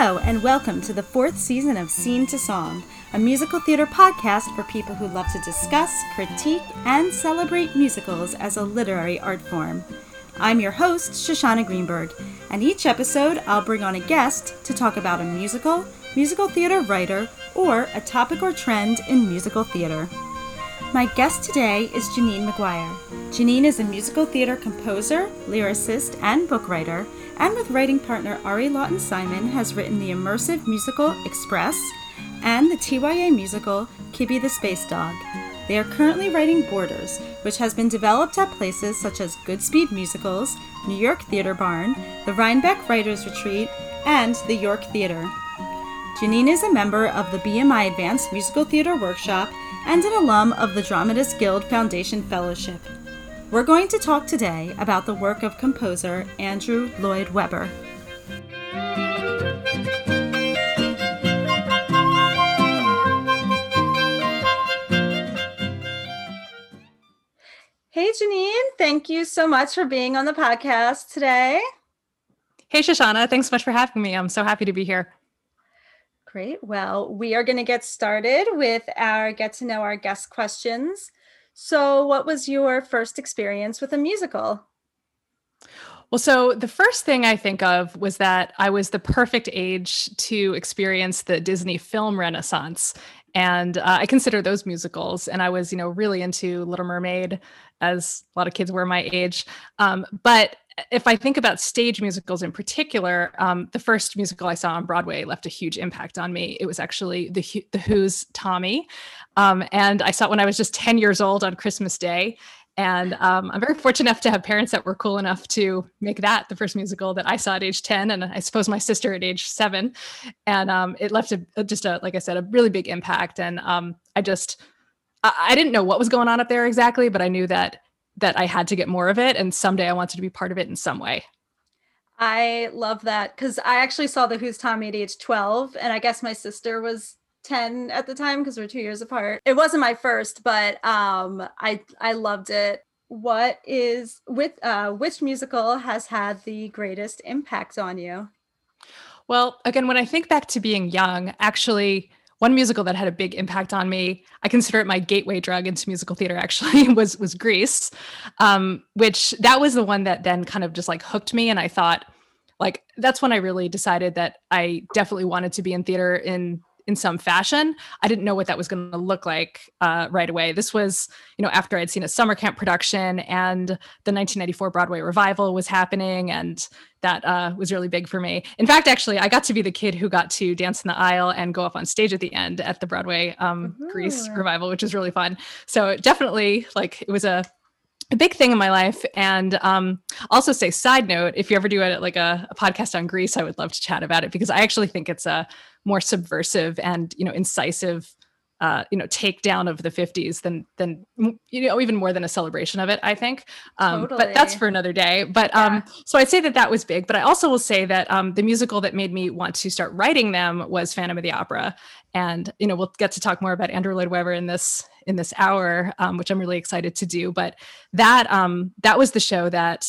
Hello, and welcome to the fourth season of Scene to Song, a musical theater podcast for people who love to discuss, critique, and celebrate musicals as a literary art form. I'm your host, Shoshana Greenberg, and each episode I'll bring on a guest to talk about a musical, musical theater writer, or a topic or trend in musical theater. My guest today is Janine McGuire. Janine is a musical theater composer, lyricist, and book writer, and with writing partner Ari Lawton Simon has written the immersive musical Express and the TYA musical Kibby the Space Dog. They are currently writing Borders, which has been developed at places such as Goodspeed Musicals, New York Theater Barn, the Rhinebeck Writers Retreat, and the York Theater. Janine is a member of the BMI Advanced Musical Theater Workshop and an alum of the Dramatists Guild Foundation Fellowship. We're going to talk today about the work of composer Andrew Lloyd Webber. Hey, Janine, thank you so much for being on the podcast today. Hey, Shoshana, thanks so much for having me. I'm so happy to be here. Great. Well, we are going to get started with our get to know our guest questions. So, what was your first experience with a musical? Well, so the first thing I think of was that I was the perfect age to experience the Disney film renaissance. And uh, I consider those musicals. And I was, you know, really into Little Mermaid, as a lot of kids were my age. Um, but if I think about stage musicals in particular, um, the first musical I saw on Broadway left a huge impact on me. It was actually the the Who's Tommy, um, and I saw it when I was just ten years old on Christmas Day. And um, I'm very fortunate enough to have parents that were cool enough to make that the first musical that I saw at age 10, and I suppose my sister at age seven. And um, it left a, just a, like I said, a really big impact. And um, I just, I, I didn't know what was going on up there exactly, but I knew that that I had to get more of it and someday I wanted to be part of it in some way. I love that because I actually saw the Who's Tommy at age 12, and I guess my sister was 10 at the time because we're two years apart. It wasn't my first, but um, I I loved it. What is with uh, which musical has had the greatest impact on you? Well, again, when I think back to being young, actually, one musical that had a big impact on me i consider it my gateway drug into musical theater actually was was grease um, which that was the one that then kind of just like hooked me and i thought like that's when i really decided that i definitely wanted to be in theater in in some fashion. I didn't know what that was going to look like uh, right away. This was, you know, after I'd seen a summer camp production and the 1994 Broadway revival was happening, and that uh, was really big for me. In fact, actually, I got to be the kid who got to dance in the aisle and go up on stage at the end at the Broadway um, Grease revival, which was really fun. So definitely, like, it was a a big thing in my life and um, also say side note if you ever do a, like a, a, podcast on grease i would love to chat about it because i actually think it's a more subversive and you know incisive uh, you know takedown of the 50s than than you know even more than a celebration of it i think. Um, totally. but that's for another day. But um, yeah. um so i'd say that that was big. But i also will say that um, the musical that made me want to start writing them was phantom of the opera. And you know we'll get to talk more about andrew lloyd webber in this in this hour um, which i'm really excited to do. But that um that was the show that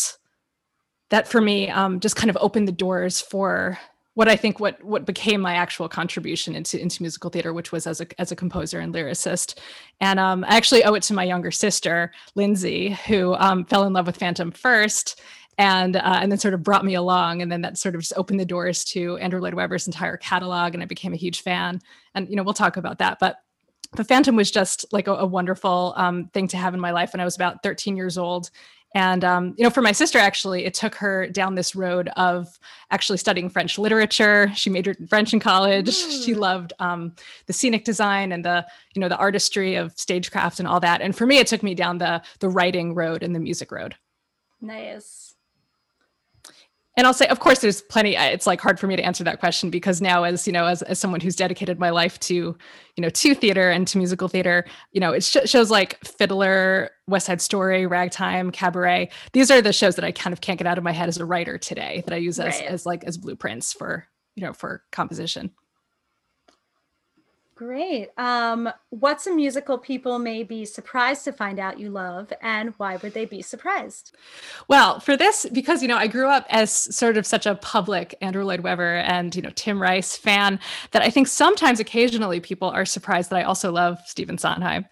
that for me um, just kind of opened the doors for what I think what what became my actual contribution into into musical theater, which was as a as a composer and lyricist. And um, I actually owe it to my younger sister, Lindsay, who um, fell in love with Phantom first. And uh, and then sort of brought me along, and then that sort of just opened the doors to Andrew Lloyd Webber's entire catalog, and I became a huge fan. And you know, we'll talk about that. But the Phantom was just like a, a wonderful um, thing to have in my life when I was about 13 years old, and um, you know, for my sister, actually, it took her down this road of actually studying French literature. She majored in French in college. Mm. She loved um, the scenic design and the you know the artistry of stagecraft and all that. And for me, it took me down the the writing road and the music road. Nice and I'll say, of course, there's plenty. Uh, it's like hard for me to answer that question because now, as you know, as, as someone who's dedicated my life to, you know, to theater and to musical theater, you know, it sh- shows like Fiddler, West Side Story, Ragtime, Cabaret. These are the shows that I kind of can't get out of my head as a writer today that I use as, right. as like as blueprints for, you know, for composition. Great. Um, what's a musical people may be surprised to find out you love, and why would they be surprised? Well, for this, because you know, I grew up as sort of such a public Andrew Lloyd Webber and you know Tim Rice fan that I think sometimes, occasionally, people are surprised that I also love Stephen Sondheim.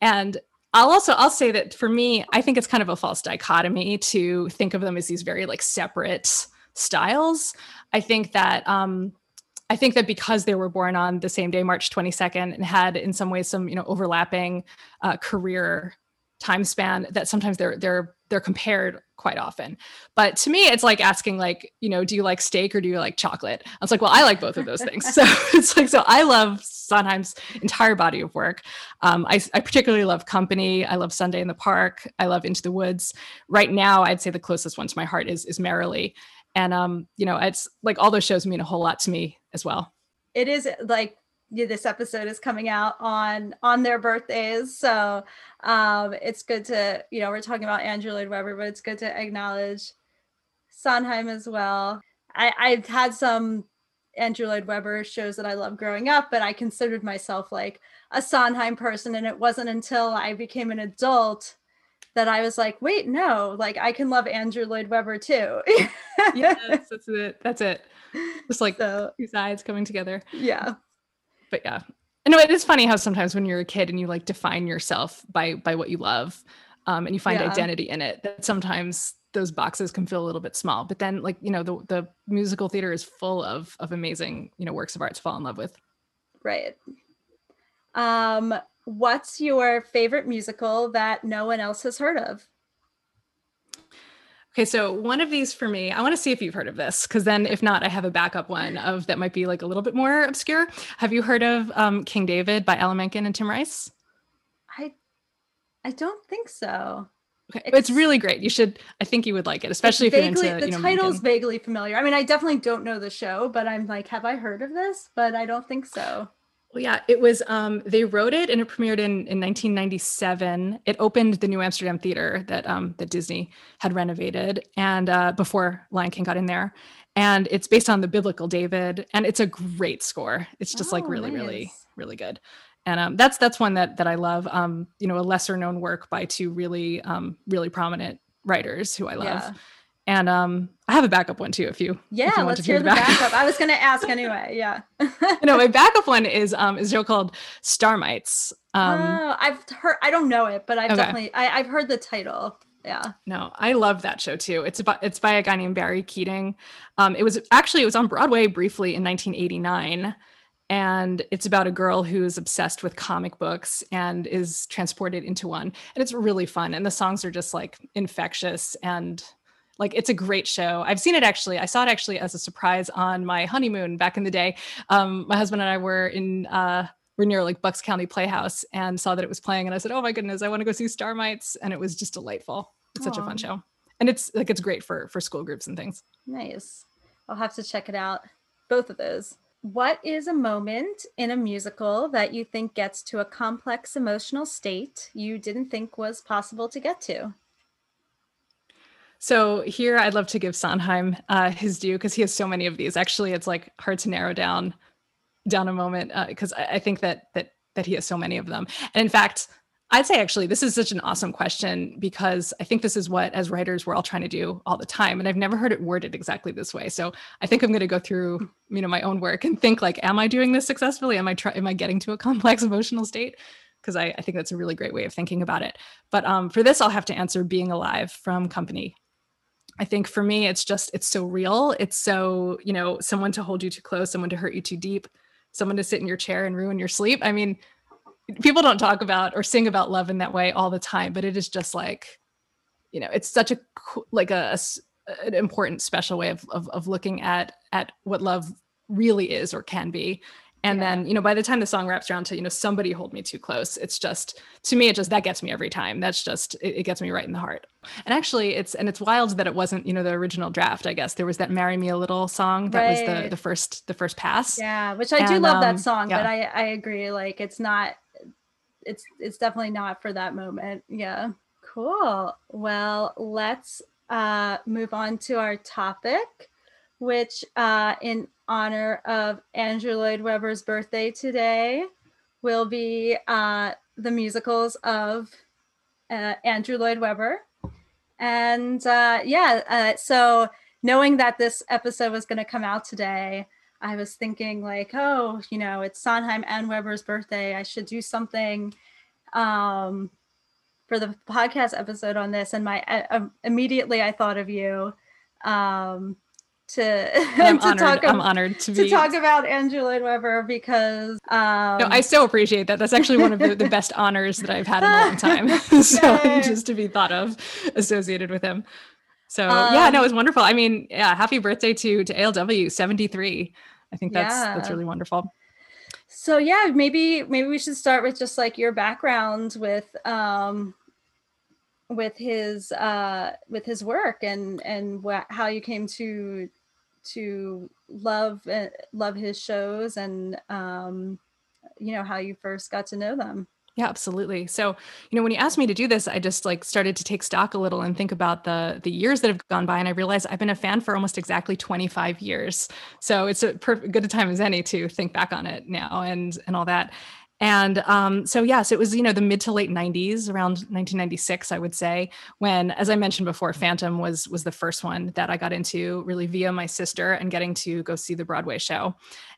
And I'll also I'll say that for me, I think it's kind of a false dichotomy to think of them as these very like separate styles. I think that um, I think that because they were born on the same day, March 22nd, and had in some ways some you know overlapping uh, career time span, that sometimes they're they're they're compared quite often. But to me, it's like asking like you know, do you like steak or do you like chocolate? I was like, well, I like both of those things. So it's like so I love Sondheim's entire body of work. Um, I, I particularly love Company. I love Sunday in the Park. I love Into the Woods. Right now, I'd say the closest one to my heart is is Merrily and um you know it's like all those shows mean a whole lot to me as well it is like this episode is coming out on on their birthdays so um it's good to you know we're talking about andrew lloyd webber but it's good to acknowledge sondheim as well i i've had some andrew lloyd webber shows that i loved growing up but i considered myself like a sondheim person and it wasn't until i became an adult that I was like, wait, no, like I can love Andrew Lloyd Webber too. yes, that's it. That's it. Just like so, two sides coming together. Yeah. But yeah. I know it is funny how sometimes when you're a kid and you like define yourself by by what you love, um, and you find yeah. identity in it, that sometimes those boxes can feel a little bit small. But then like, you know, the the musical theater is full of of amazing, you know, works of art to fall in love with. Right. Um what's your favorite musical that no one else has heard of? Okay, so one of these for me, I want to see if you've heard of this, because then if not, I have a backup one of that might be like a little bit more obscure. Have you heard of um, King David by Alan Menken and Tim Rice? I, I don't think so. Okay, it's, it's really great. You should. I think you would like it, especially if vaguely, you're into. The you know, title's Menken. vaguely familiar. I mean, I definitely don't know the show, but I'm like, have I heard of this? But I don't think so. Well, yeah, it was. Um, they wrote it and it premiered in, in 1997. It opened the New Amsterdam Theater that um, that Disney had renovated, and uh, before Lion King got in there. And it's based on the biblical David, and it's a great score. It's just oh, like really, nice. really, really good. And um, that's that's one that that I love. Um, you know, a lesser known work by two really, um, really prominent writers who I love. Yeah. And um, I have a backup one too, if you yeah, if you let's hear, hear the backup. backup. I was going to ask anyway. Yeah. no, my backup one is um is a show called Starmites. Um, oh, I've heard. I don't know it, but I've okay. definitely I, I've heard the title. Yeah. No, I love that show too. It's about it's by a guy named Barry Keating. Um, it was actually it was on Broadway briefly in 1989 and it's about a girl who's obsessed with comic books and is transported into one and it's really fun and the songs are just like infectious and like it's a great show. I've seen it actually. I saw it actually as a surprise on my honeymoon back in the day. Um, my husband and I were in uh, we're near like Bucks County Playhouse and saw that it was playing, and I said, "Oh my goodness, I want to go see Starmites," and it was just delightful. It's Aww. such a fun show, and it's like it's great for for school groups and things. Nice. I'll have to check it out. Both of those. What is a moment in a musical that you think gets to a complex emotional state you didn't think was possible to get to? So here, I'd love to give Sondheim uh, his due because he has so many of these. Actually, it's like hard to narrow down down a moment because uh, I, I, think that that that he has so many of them. And in fact, I'd say actually this is such an awesome question because I think this is what as writers we're all trying to do all the time, and I've never heard it worded exactly this way. So I think I'm going to go through you know my own work and think like, am I doing this successfully? Am I try- am I getting to a complex emotional state? Because I, I think that's a really great way of thinking about it. But um, for this, I'll have to answer "Being Alive" from Company I think for me, it's just, it's so real. It's so, you know, someone to hold you too close, someone to hurt you too deep, someone to sit in your chair and ruin your sleep. I mean, people don't talk about or sing about love in that way all the time, but it is just like, you know, it's such a, like a, a an important special way of, of, of looking at, at what love really is or can be and yeah. then you know by the time the song wraps around to you know somebody hold me too close it's just to me it just that gets me every time. That's just it, it, gets me right in the heart. And actually it's and it's wild that it wasn't you know the original draft i guess. There was that marry me a little song that right. was the the first the first pass. Yeah which i and, do love um, that song yeah. but i i agree like it's not it's it's definitely not for that moment. Yeah. Cool. Well let's uh move on to our topic which uh in honor of Andrew Lloyd Webber's birthday today. will be uh, the musicals of uh, Andrew Lloyd Webber. And uh, yeah, uh, so knowing that this episode was going to come out today, I was thinking like, oh, you know, it's Sondheim and Webber's birthday. I should do something um, for the podcast episode on this. And my uh, immediately I thought of you um, to, I'm to honored. talk I'm honored to, to talk about Andrew Lloyd Webber because um, No, I so appreciate that. That's actually one of the, the best honors that I've had in a long time. so Yay. just to be thought of associated with him. So yeah, no, it Um, was wonderful. I mean, yeah, happy birthday to to ALW 73. I think that's that's really wonderful. So yeah, maybe maybe we should start with just like your background with um with his uh with his work and and wha- how you came to to love uh, love his shows and um you know how you first got to know them. Yeah, absolutely. So, you know, when you asked me to do this, I just like started to take stock a little and think about the the years that have gone by, and I realized I've been a fan for almost exactly 25 years. So it's a good a time as any to think back on it now and and all that. And um, so yes, it was you know the mid to late 90s, around 1996, I would say, when, as I mentioned before, Phantom was was the first one that I got into really via my sister and getting to go see the Broadway show.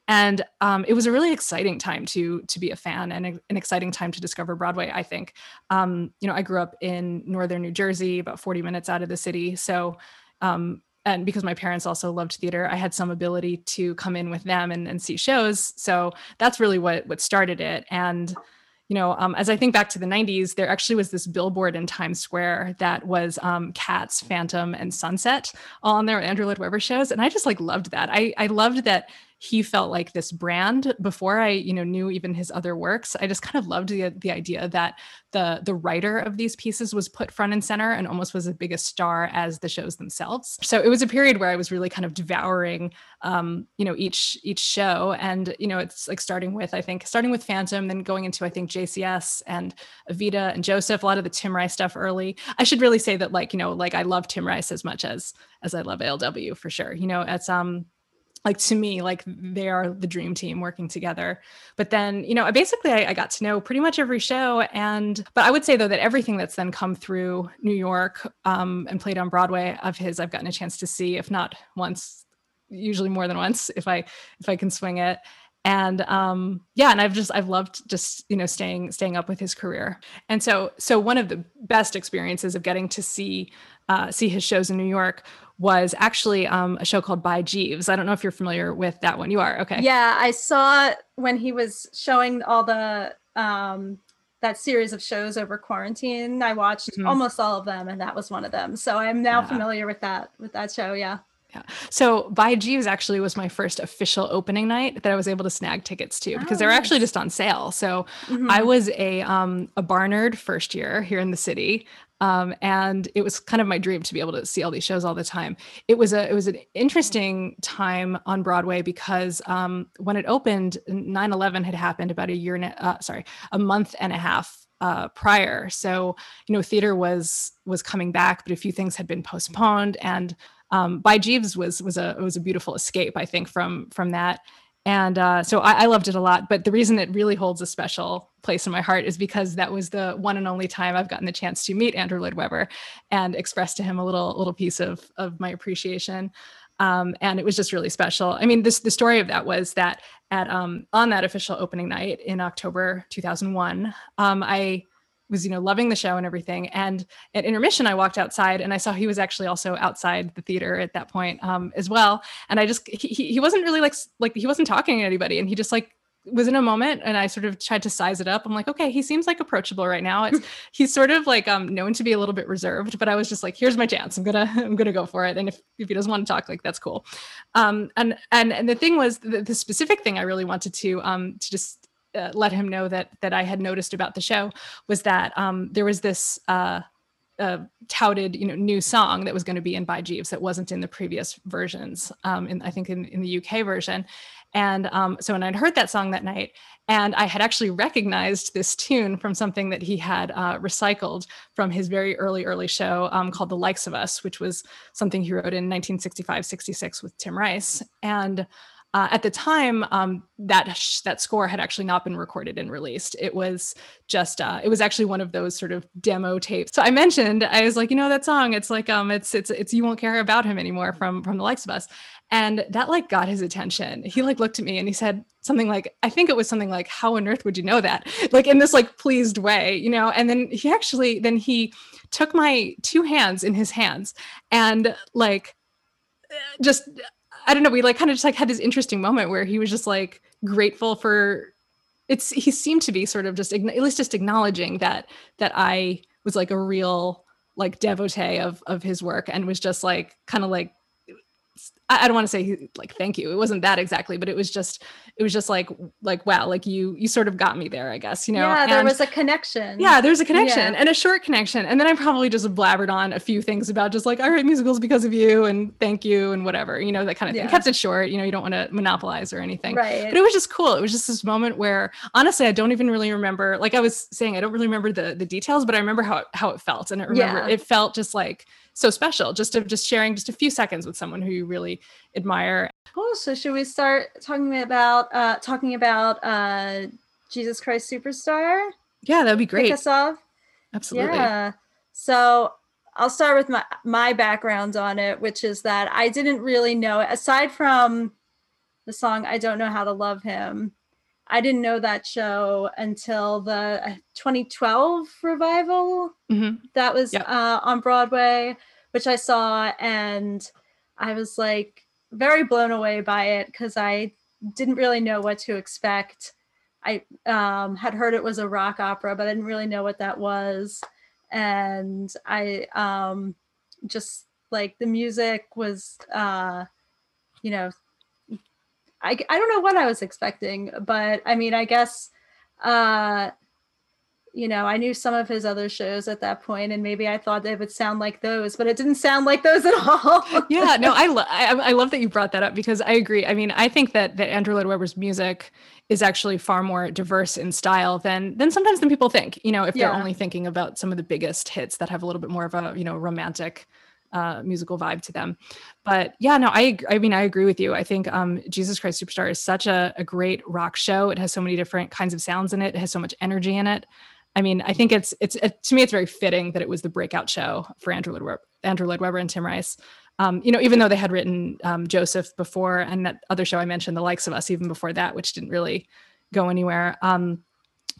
And um, it was a really exciting time to to be a fan and a- an exciting time to discover broadway i think. Um, you know i grew up in northern new jersey about 40 minutes out of the city. So um, and because my parents also loved theater i had some ability to come in with them and, and see shows so that's really what what started it and you know, um, as I think back to the 90s, there actually was this billboard in Times Square that was um, Cats, Phantom, and Sunset all on there, Andrew Lloyd Webber shows. And I just like loved that. I, I loved that he felt like this brand before I, you know, knew even his other works. I just kind of loved the, the idea that the the writer of these pieces was put front and center and almost was as big a star as the shows themselves. So it was a period where I was really kind of devouring, um, you know, each each show. And you know, it's like starting with I think starting with Phantom, then going into I think JCS and Evita and Joseph. A lot of the Tim Rice stuff early. I should really say that like you know, like I love Tim Rice as much as as I love ALW for sure. You know, it's um like to me like they are the dream team working together. But then you know basically I, I got to know pretty much every show and but i would say though that everything that's then come through new york um, and played on broadway of his i've gotten a chance to see if not once usually more than once if i if i can swing it. And um yeah and i've just i've loved just you know staying staying up with his career. And so so one of the best experiences of getting to see uh, see his shows in new york was actually um, a show called by jeeves i don't know if you're familiar with that one you are okay Yeah, I saw when he was showing all the um that series of shows over quarantine. I watched Mhm. almost all of them and that was one of them. So I'm now Yeah. familiar with that with that show, yeah. Yeah. So by Jeeves actually was my first official opening night that I was able to snag tickets to because Oh, they were actually just on sale. So Mhm. I was a um, a Barnard first year here in the city, um, and it was kind of my dream to be able to see all these shows all the time. It was a it was an interesting time on Broadway because um, when it opened, 9/11 had happened about a year and uh, sorry a month and a half uh, prior. So you know theater was was coming back, but a few things had been postponed and um, by Jeeves was was a was a beautiful escape, I think, from from that. And uh, so I, I loved it a lot. But the reason it really holds a special place in my heart is because that was the one and only time I've gotten the chance to meet Andrew Lloyd Webber and express to him a little little piece of of my appreciation. Um, and it was just really special. I mean, this the story of that was that at um, on that official opening night in October 2001, um, I was you know loving the show and everything. And at intermission i walked outside and i saw he was actually also outside the theater at that point um, as well. And i just he, he wasn't really like like he wasn't talking to anybody. And he just like was in a moment and i sort of tried to size it up. I'm like okay he seems like approachable right now. It's he's sort of like um known to be a little bit reserved but i was just like here's my chance. I'm gonna i'm gonna go for it. And if, if he doesn't want to talk like that's cool. Um and and and the thing was the, the specific thing i really wanted to um to just uh, let him know that that i had noticed about the show was that um, there was this uh, uh, touted, you know, new song that was going to be in by Jeeves that wasn't in the previous versions. Um, in I think in, in the UK version, and um, so when I'd heard that song that night, and I had actually recognized this tune from something that he had uh, recycled from his very early early show um, called "The Likes of Us," which was something he wrote in 1965-66 with Tim Rice, and uh, at the time, um, that sh- that score had actually not been recorded and released. It was just uh, it was actually one of those sort of demo tapes. So I mentioned I was like, you know, that song. It's like um, it's it's it's you won't care about him anymore from from the likes of us, and that like got his attention. He like looked at me and he said something like, I think it was something like, "How on earth would you know that?" Like in this like pleased way, you know. And then he actually then he took my two hands in his hands and like just I don't know, we like kind of just like had this interesting moment where he was just like grateful for it's he seemed to be sort of just at least just acknowledging that that I was like a real like devotee of of his work and was just like kind of like I don't want to say like thank you. It wasn't that exactly, but it was just it was just like like wow, like you you sort of got me there, I guess, you know. Yeah, there and, was a connection. Yeah, there's a connection yeah. and a short connection. And then I probably just blabbered on a few things about just like I write musicals because of you and thank you and whatever, you know, that kind of yeah. thing. Kept it short, you know, you don't want to monopolize or anything. Right. But it was just cool. It was just this moment where honestly I don't even really remember like I was saying I don't really remember the the details, but I remember how it, how it felt and it remember yeah. it felt just like so special just of just sharing just a few seconds with someone who you really admire. Cool. So should we start talking about uh, talking about uh, Jesus Christ Superstar? Yeah, that'd be great. Kick us off. Absolutely. Yeah. So I'll start with my my background on it, which is that I didn't really know aside from the song "I Don't Know How to Love Him." I didn't know that show until the uh, 2012 revival mm-hmm. that was yep. uh, on Broadway, which I saw, and I was like very blown away by it because I didn't really know what to expect. I um, had heard it was a rock opera, but I didn't really know what that was, and I um, just like the music was, uh, you know, I, I don't know what I was expecting, but I mean, I guess, uh, you know, I knew some of his other shows at that point, and maybe I thought they would sound like those, but it didn't sound like those at all. yeah, no, I, lo- I, I love that you brought that up because I agree. I mean, I think that that Andrew Lloyd Webber's music is actually far more diverse in style than than sometimes than people think. You know, if they're only thinking about some of the biggest hits that have a little bit more of a you know romantic uh, musical vibe to them. But yeah, no, I I mean I agree with you. I think um, Jesus Christ Superstar is such a, a great rock show. It has so many different kinds of sounds in it. It has so much energy in it. I mean, I think it's it's it, to me it's very fitting that it was the breakout show for Andrew Lloyd Webber, Andrew Lloyd Webber and Tim Rice. Um, you know, even though they had written um, Joseph before and that other show I mentioned, The Likes of Us, even before that, which didn't really go anywhere. Um,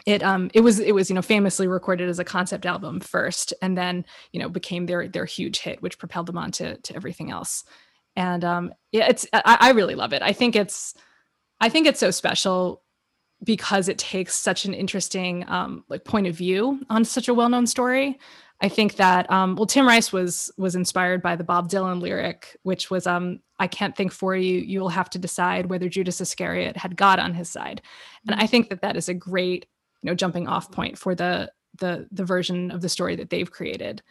it um it was it was you know famously recorded as a concept album first and then you know became their their huge hit which propelled them on to, to everything else and um yeah it's I, I really love it i think it's i think it's so special because it takes such an interesting um like point of view on such a well-known story. I think that um well tim rice was was inspired by the bob dylan lyric which was um i can't think for you you will have to decide whether judas iscariot had god on his side. And i think that that is a great you know jumping off point for the the the version of the story that they've created.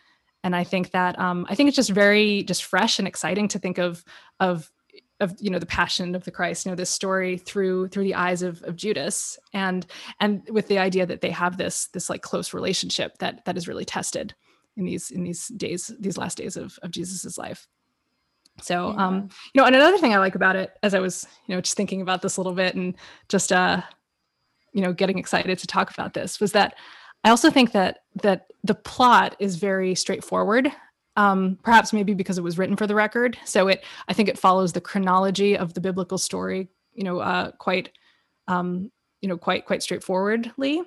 And i think that um, i think it's just very just fresh and exciting to think of of of you know the passion of the christ you know this story through through the eyes of, of judas and and with the idea that they have this this like close relationship that that is really tested in these in these days these last days of of jesus's life so yeah. um you know and another thing i like about it as i was you know just thinking about this a little bit and just uh you know getting excited to talk about this was that I also think that that the plot is very straightforward. Um, perhaps maybe because it was written for the record, so it I think it follows the chronology of the biblical story. You know, uh, quite um, you know quite quite straightforwardly.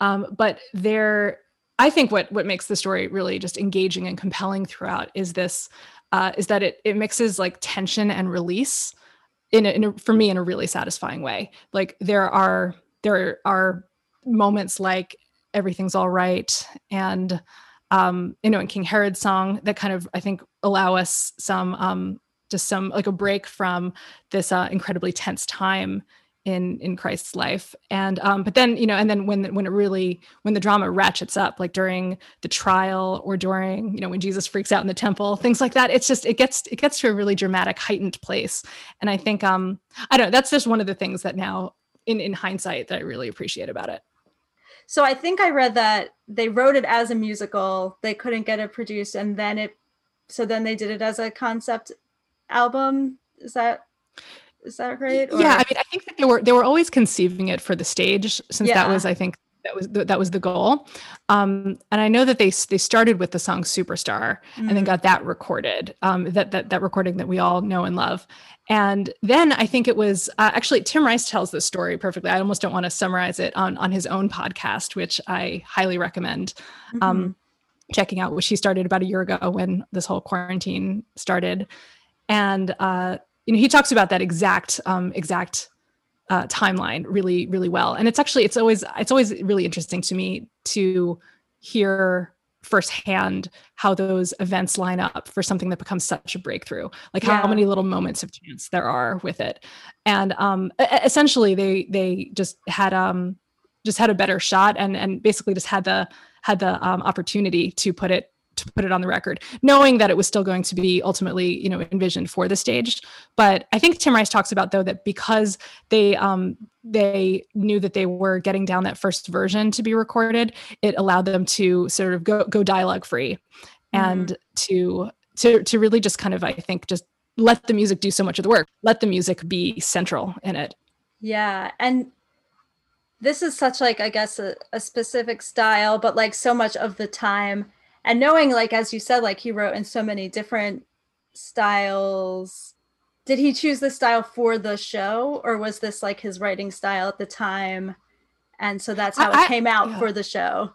Um, but there, I think what what makes the story really just engaging and compelling throughout is this uh, is that it it mixes like tension and release in a, in a, for me in a really satisfying way. Like there are there are moments like everything's all right and um, you know in king herod's song that kind of i think allow us some um, just some like a break from this uh, incredibly tense time in in christ's life and um but then you know and then when when it really when the drama ratchets up like during the trial or during you know when jesus freaks out in the temple things like that it's just it gets it gets to a really dramatic heightened place and i think um i don't know that's just one of the things that now in in hindsight that I really appreciate about it. So I think I read that they wrote it as a musical. They couldn't get it produced, and then it. So then they did it as a concept album. Is that? Is that right? Or? Yeah, I mean, I think that they were they were always conceiving it for the stage, since yeah. that was, I think, that was the, that was the goal. Um, and I know that they they started with the song Superstar mm-hmm. and then mm-hmm. got that recorded. Um, that that that recording that we all know and love. And then I think it was uh, actually Tim Rice tells this story perfectly. I almost don't want to summarize it on on his own podcast, which I highly recommend. Um, mm-hmm. Um, checking out which he started about a year ago when this whole quarantine started and uh, you know he talks about that exact um, exact uh, timeline really really well. And it's actually it's always it's always really interesting to me to hear firsthand how those events line up for something that becomes such a breakthrough. Like yeah. how many little moments of chance there are with it. And um essentially they they just had um just had a better shot and and basically just had the had the um, opportunity to put it to put it on the record, knowing that it was still going to be ultimately, you know, envisioned for the stage. But I think Tim Rice talks about though that because they um, they knew that they were getting down that first version to be recorded, it allowed them to sort of go go dialogue free, mm-hmm. and to to to really just kind of I think just let the music do so much of the work, let the music be central in it. Yeah, and this is such like I guess a, a specific style, but like so much of the time and knowing like as you said like he wrote in so many different styles did he choose the style for the show or was this like his writing style at the time and so that's how I, it came out yeah. for the show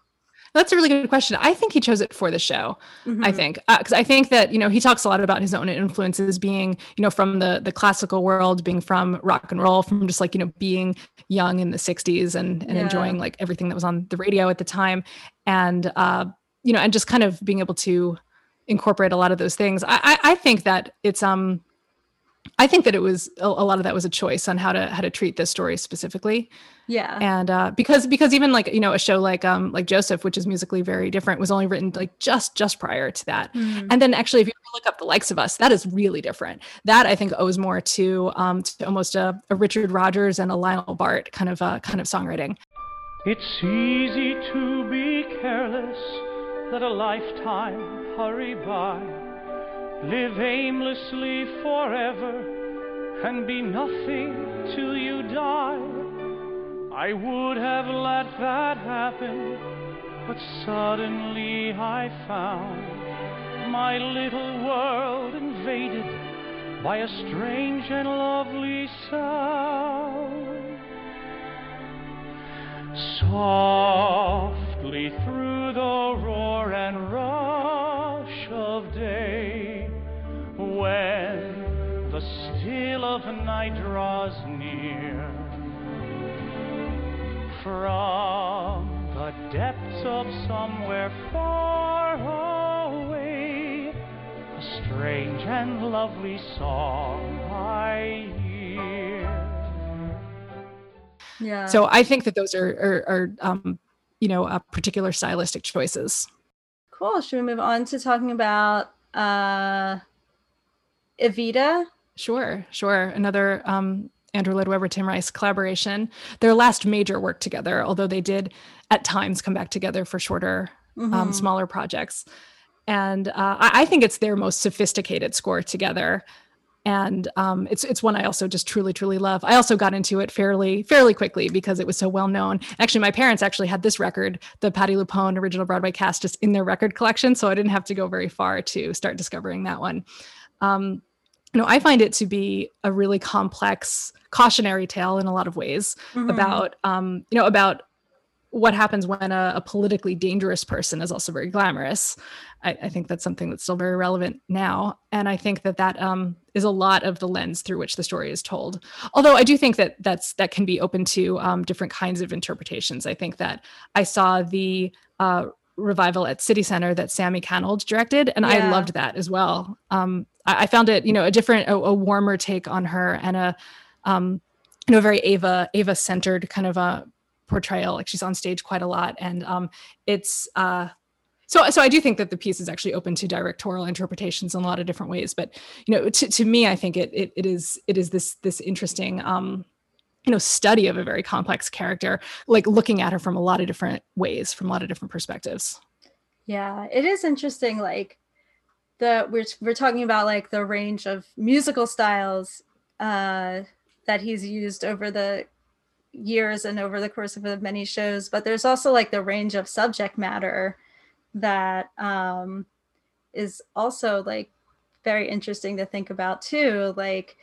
that's a really good question. I think he chose it for the show. Mm-hmm. I think because uh, I think that you know he talks a lot about his own influences being you know from the the classical world, being from rock and roll, from just like you know being young in the '60s and and yeah. enjoying like everything that was on the radio at the time, and uh, you know, and just kind of being able to incorporate a lot of those things. I, I, I think that it's um I think that it was a, a, lot of that was a choice on how to how to treat this story specifically. Yeah. And uh, because because even like you know a show like um like Joseph, which is musically very different, was only written like just just prior to that. Mm-hmm. And then actually, if you look up the likes of us, that is really different. That I think owes more to um to almost a, a Richard Rodgers and a Lionel Bart kind of uh, kind of songwriting. It's easy to be careless let a lifetime hurry by. Live aimlessly forever and be nothing till you die. I would have let that happen, but suddenly I found my little world invaded by a strange and lovely sound. Softly through the roar and rush of day, when the still of night draws near, from the depths of somewhere far away, a strange and lovely song I yeah. So I think that those are are, are um, you know, uh, particular stylistic choices. Cool. Should we move on to talking about uh, Evita? Sure, sure. Another um, Andrew Lloyd Webber, Tim Rice collaboration. Their last major work together, although they did at times come back together for shorter, um, mm-hmm. um, smaller projects. And uh, I, I, think it's their most sophisticated score together and um, it's it's one I also just truly truly love. I also got into it fairly fairly quickly because it was so well known. Actually, my parents actually had this record, the Patti LuPone original Broadway cast, just in their record collection, so I didn't have to go very far to start discovering that one. Um, you know, I find it to be a really complex cautionary tale in a lot of ways mm-hmm. about um, you know about what happens when a, a, politically dangerous person is also very glamorous. I, I, think that's something that's still very relevant now, and I think that that um, is a lot of the lens through which the story is told. Although I do think that that's that can be open to um, different kinds of interpretations. I think that I saw the uh, revival at City Center that Sammi Cannold directed, and yeah. I loved that as well. Um, I, I, found it, you know, a different, a, a warmer take on her, and a um, you know, very Eva Eva centered kind of a portrayal. Like she's on stage quite a lot, and um, it's uh, so so I do think that the piece is actually open to directorial interpretations in a lot of different ways. But you know, to, to me, I think it, it it is it is this this interesting um, you know study of a very complex character, like looking at her from a lot of different ways, from a lot of different perspectives. Yeah, it is interesting. Like the we're we're talking about like the range of musical styles uh that he's used over the years and over the course of the many shows but there's also like the range of subject matter that um is also like very interesting to think about too like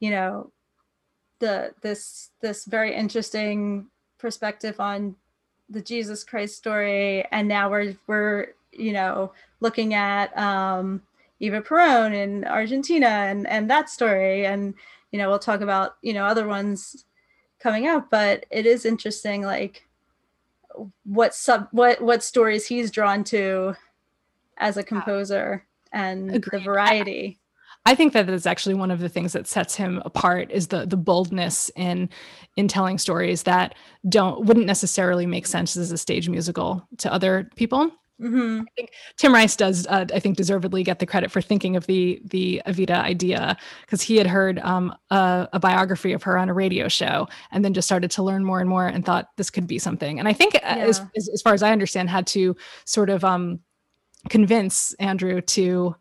you know the this this very interesting perspective on the Jesus Christ story and now we're we're you know looking at um Eva Peron in Argentina and and that story and you know we'll talk about you know other ones coming up but it is interesting like what sub what what stories he's drawn to as a composer and Agreed. the variety I think that is actually one of the things that sets him apart is the the boldness in in telling stories that don't wouldn't necessarily make sense as a stage musical to other people. Mm-hmm. I think Tim Rice does, uh, I think, deservedly get the credit for thinking of the the Evita idea because he had heard um, a, a, biography of her on a radio show and then just started to learn more and more and thought this could be something. And I think, uh, yeah. as, as, as far as I understand, had to sort of um, convince Andrew to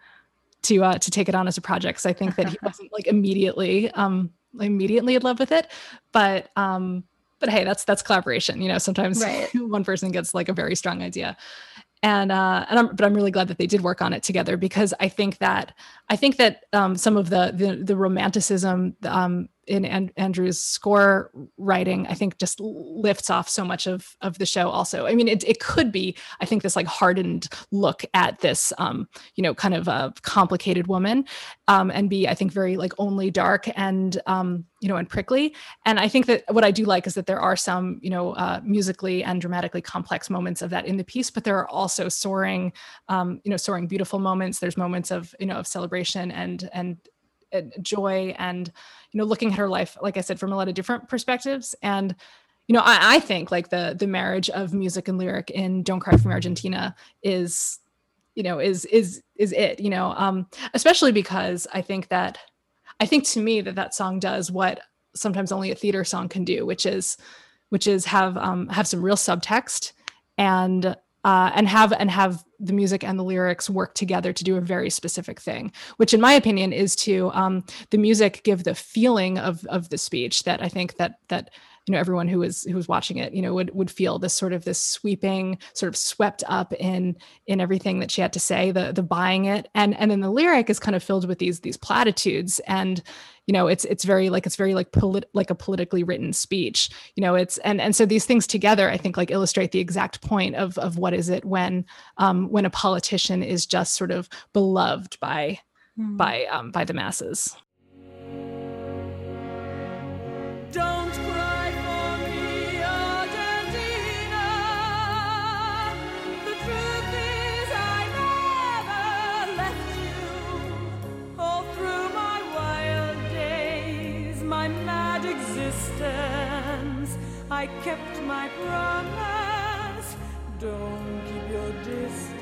to uh, to take it on as a project. So I think that he wasn't like immediately um, immediately in love with it, but um, but hey, that's that's collaboration. You know, sometimes right. one person gets like a very strong idea and uh and I'm, but I'm really glad that they did work on it together because I think that I think that um, some of the the, the romanticism um, in An- Andrew's score writing, I think just lifts off so much of of the show. Also, I mean, it it could be, I think, this like hardened look at this, um, you know, kind of a complicated woman, um, and be, I think, very like only dark and um, you know, and prickly. And I think that what I do like is that there are some, you know, uh, musically and dramatically complex moments of that in the piece, but there are also soaring, um, you know, soaring beautiful moments. There's moments of, you know, of celebration and and joy and you know looking at her life like i said from a lot of different perspectives. And you know I, I, think like the the marriage of music and lyric in don't cry from argentina is you know is is is it you know um especially because i think that i think to me that that song does what sometimes only a theater song can do which is which is have um have some real subtext and uh, and have and have the music and the lyrics work together to do a very specific thing, which, in my opinion, is to um, the music give the feeling of of the speech that I think that that you know everyone who was who was watching it you know would would feel this sort of this sweeping sort of swept up in in everything that she had to say the the buying it. And and then the lyric is kind of filled with these these platitudes. And you know it's it's very like it's very like polit- like a politically written speech you know it's and and so these things together i think like illustrate the exact point of of what is it when um when a politician is just sort of beloved by mm. by um by the masses I kept my promise. Don't keep your distance.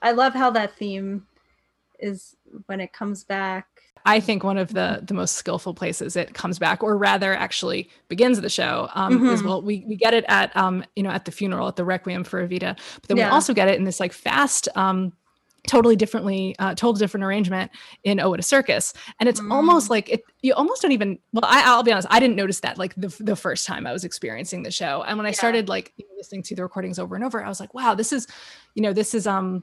I love how that theme is when it comes back. I think one of the the most skillful places it comes back, or rather, actually begins the show, um, mm-hmm. is well, we we get it at um, you know at the funeral at the requiem for Evita, but then yeah. we also get it in this like fast um, totally differently uh, total different arrangement in oh what a circus. And it's mm. almost like it you almost don't even well I, will be honest i didn't notice that like the, the first time i was experiencing the show. And when i started like listening to the recordings over and over i was like wow this is you know this is um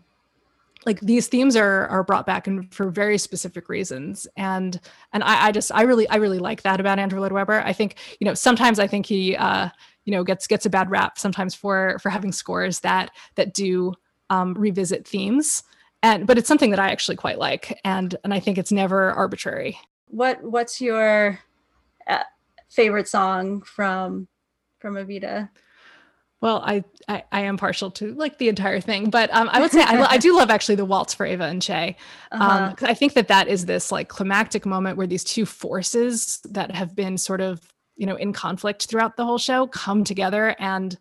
like these themes are are brought back and for very specific reasons. And and I, I just i really i really like that about andrew lloyd webber. I think you know sometimes i think he uh you know gets gets a bad rap sometimes for for having scores that that do um, revisit themes and but it's something that I actually quite like, and and I think it's never arbitrary. What What's your uh, favorite song from from Evita? Well, I, I, I am partial to like the entire thing, but um, I would say I, I do love actually the waltz for Eva and Che. Um, uh-huh. I think that that is this like climactic moment where these two forces that have been sort of you know in conflict throughout the whole show come together and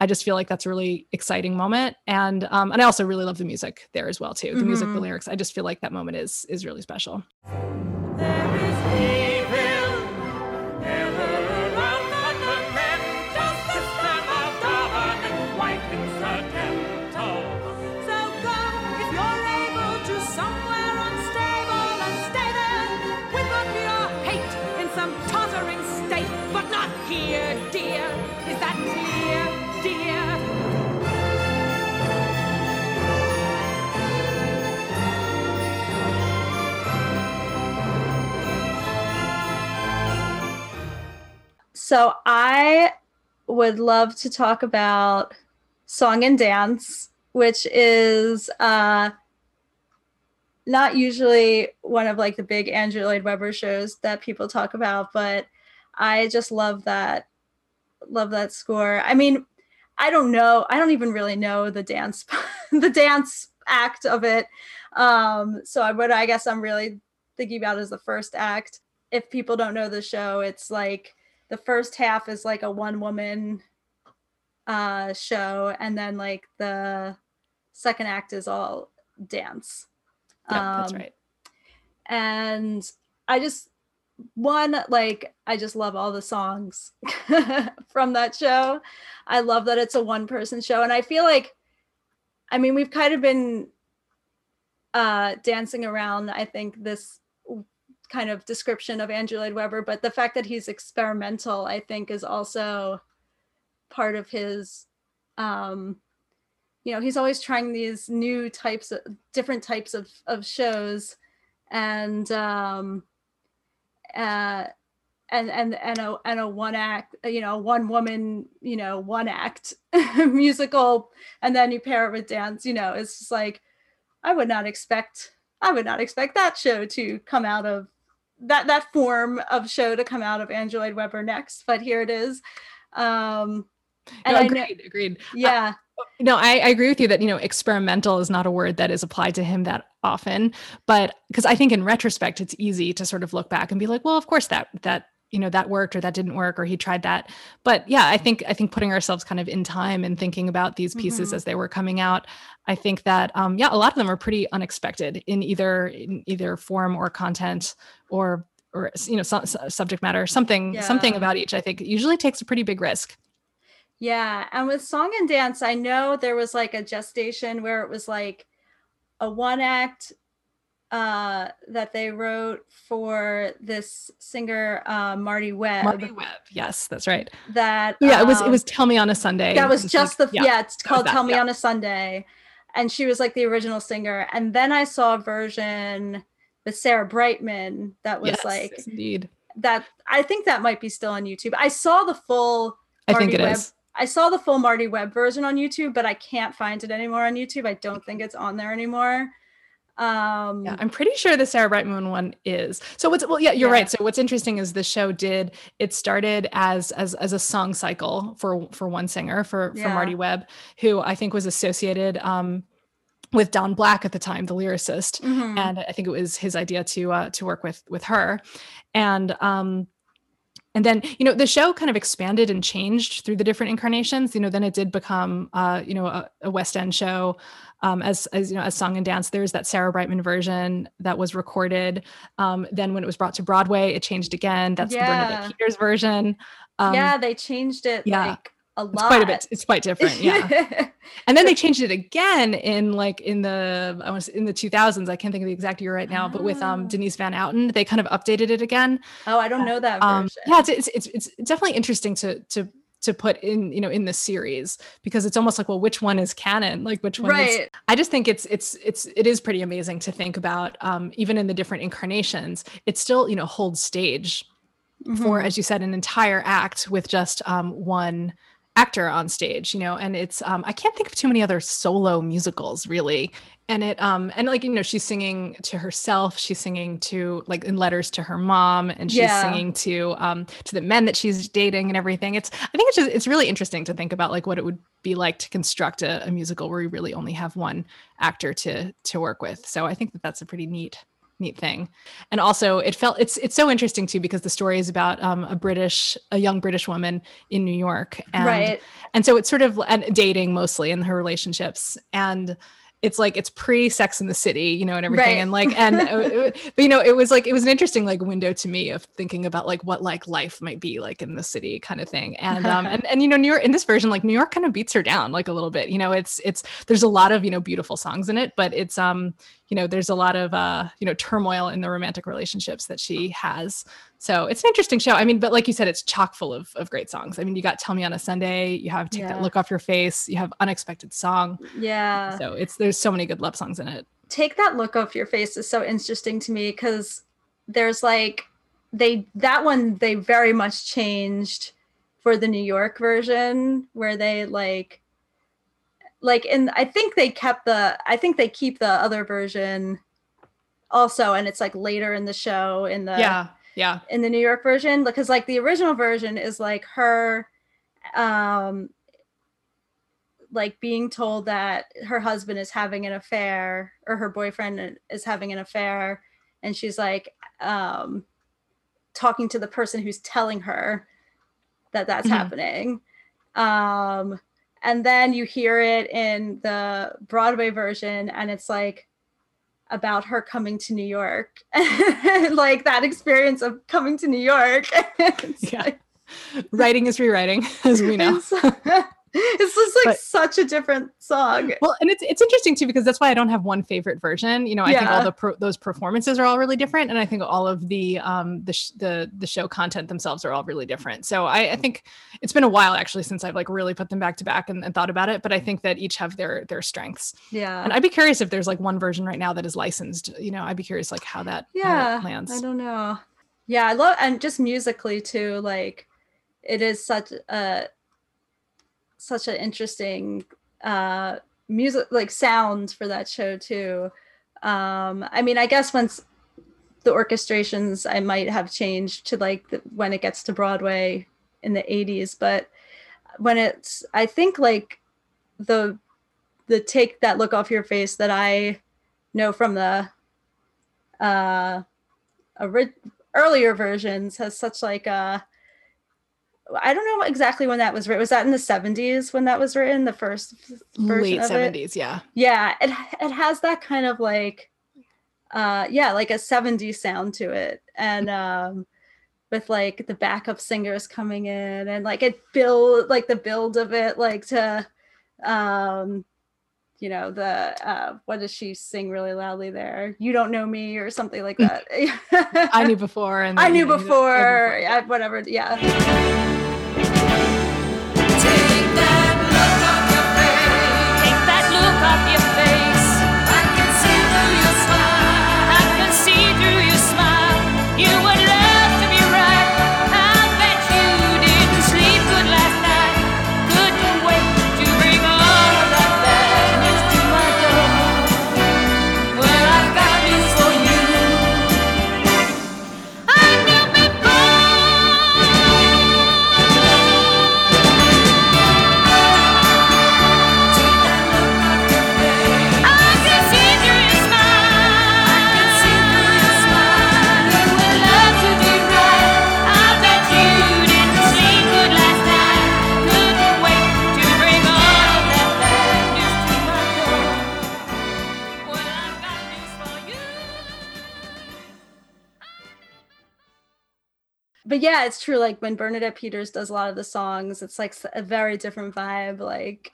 I just feel like that's a really exciting moment, and um, and I also really love the music there as well too. The mm-hmm. music, the mm-hmm. lyrics. I just feel like that moment is is really special. So I would love to talk about Song and Dance, which is uh, not usually one of like the big Andrew Lloyd Webber shows that people talk about, but I just love that love that score. I mean, I don't know. I don't even really know the dance the dance act of it. Um, so what I guess I'm really thinking about is the first act. If people don't know the show, it's like the first half is like a one woman uh show and then like the second act is all dance. Yeah, um, that's right. And I just one like I just love all the songs from that show. I love that it's a one person show and I feel like I mean we've kind of been uh dancing around I think this kind of description of Andrew Lloyd Webber but the fact that he's experimental I think is also part of his um you know he's always trying these new types of different types of of shows and um uh and and and a and a one act you know one woman you know one act musical and then you pair it with dance you know it's just like i would not expect i would not expect that show to come out of that that form of show to come out of Andrew Lloyd Webber next but here it is. Um and no, agreed know, agreed yeah. no, I, I, agree with you that you know experimental is not a word that is applied to him that often, but because I think in retrospect it's easy to sort of look back and be like, well, of course that that you know that worked or that didn't work or he tried that. But yeah, I think I think putting ourselves kind of in time and thinking about these pieces mm-hmm. as they were coming out, I think that um, yeah, a lot of them are pretty unexpected in either in either form or content or or you know subject matter something yeah. something about each. I think usually takes a pretty big risk. Yeah. And with song and dance, I know there was like a gestation where it was like a one act uh that they wrote for this singer uh Marti Webb. Marti Webb. Yes, that's right. That yeah, um, it was it was um, Tell Me on a Sunday. That was just like, the yeah, yeah, it's called Tell Me yeah. on a Sunday. And she was like the original singer. And then I saw a version with Sarah Brightman that was yes, like yes, indeed. That I think that might be still on YouTube. I saw the full I think it Webb is. I saw the full Marti Webb version on YouTube, but I can't find it anymore on YouTube. I don't think it's on there anymore. Um, yeah, I'm pretty sure the Sarah Brightman one is. So what's well, yeah, you're yeah. right. So what's interesting is the show did it started as as as a song cycle for for one singer for yeah. for Marti Webb, who I think was associated um with Don Black at the time, the lyricist, mm-hmm. and I think it was his idea to uh, to work with with her, and um, and then you know the show kind of expanded and changed through the different incarnations. You know then it did become uh, you know a, a, west end show um, as as you know as song and dance. There's that sarah brightman version that was recorded. Um, then when it was brought to broadway it changed again. That's yeah. the bernadette peters version. Um, yeah they changed it yeah. like a lot. It's quite a bit. It's quite different. Yeah. and then they changed it again in like in the I was in the 2000s. I can't think of the exact year right now, but with um ah. Denise Van Outen, they kind of updated it again. Oh, I don't know that um, yeah, it's, it's it's it's definitely interesting to to to put in you know in the series because it's almost like well which one is canon like which one right. is i just think it's it's it's it is pretty amazing to think about um even in the different incarnations it still you know holds stage mm-hmm. for as you said an entire act with just um one actor on stage you know and it's um i can't think of too many other solo musicals really. And it um and like you know she's singing to herself she's singing to like in letters to her mom and she's yeah. singing to um to the men that she's dating and everything. It's i think it's just it's really interesting to think about like what it would be like to construct a, a musical where you really only have one actor to to work with. So i think that that's a pretty neat neat thing. And also it felt it's it's so interesting too because the story is about um, a british a young british woman in new york and right. and so it's sort of and dating mostly in her relationships. And it's like it's pre Sex in the City, you know, and everything, right. and like, and uh, but you know, it was like it was an interesting like window to me of thinking about like what like life might be like in the city, kind of thing, and um and and you know, New York in this version, like New York kind of beats her down like a little bit, you know, it's it's there's a lot of you know beautiful songs in it, but it's um you know there's a lot of uh you know turmoil in the romantic relationships that she has. So it's an interesting show. I mean but like you said it's chock full of, of great songs. I mean you got tell me on a sunday you have take yeah. that look off your face you have unexpected song. Yeah. So it's there's so many good love songs in it. Take that look off your face is so interesting to me because there's like they that one they very much changed for the New York version where they like like and I think they kept the I think they keep the other version also and it's like later in the show in the yeah yeah in the New York version because like the original version is like her um like being told that her husband is having an affair or her boyfriend is having an affair and she's like um talking to the person who's telling her that that's mm-hmm. happening um and then you hear it in the Broadway version and it's like about her coming to New York, like that experience of coming to New York. yeah. Like, Writing is rewriting, as we know. it's just like but, such a different song. Well, and it's it's interesting too because that's why I don't have one favorite version. You know, I yeah. think all the pro- those performances are all really different, and I think all of the um the sh- the the show content themselves are all really different. So I, I think it's been a while actually since I've like really put them back to back and, and thought about it. But I think that each have their their strengths. Yeah. And I'd be curious if there's like one version right now that is licensed. You know, I'd be curious like how that yeah how lands. I don't know. Yeah, I love and just musically too. Like, it is such a such an interesting uh music like sound for that show too. Um i mean i guess once the orchestrations i might have changed to like the, when it gets to broadway in the 80s but when it's i think like the the take that look off your face that i know from the uh earlier versions has such like a I don't know exactly when that was written. Was that in the 70s when that was written? The first late 70s, it? yeah. Yeah, it it has that kind of like uh yeah, like a 70s sound to it. And um with like the backup singers coming in and like it build like the build of it like to um you know the uh what does she sing really loudly there? You don't know me or something like that. I knew before and i knew before, yeah, whatever yeah. But it's true. Like when Bernadette Peters does a lot of the songs, it's like a very different vibe. Like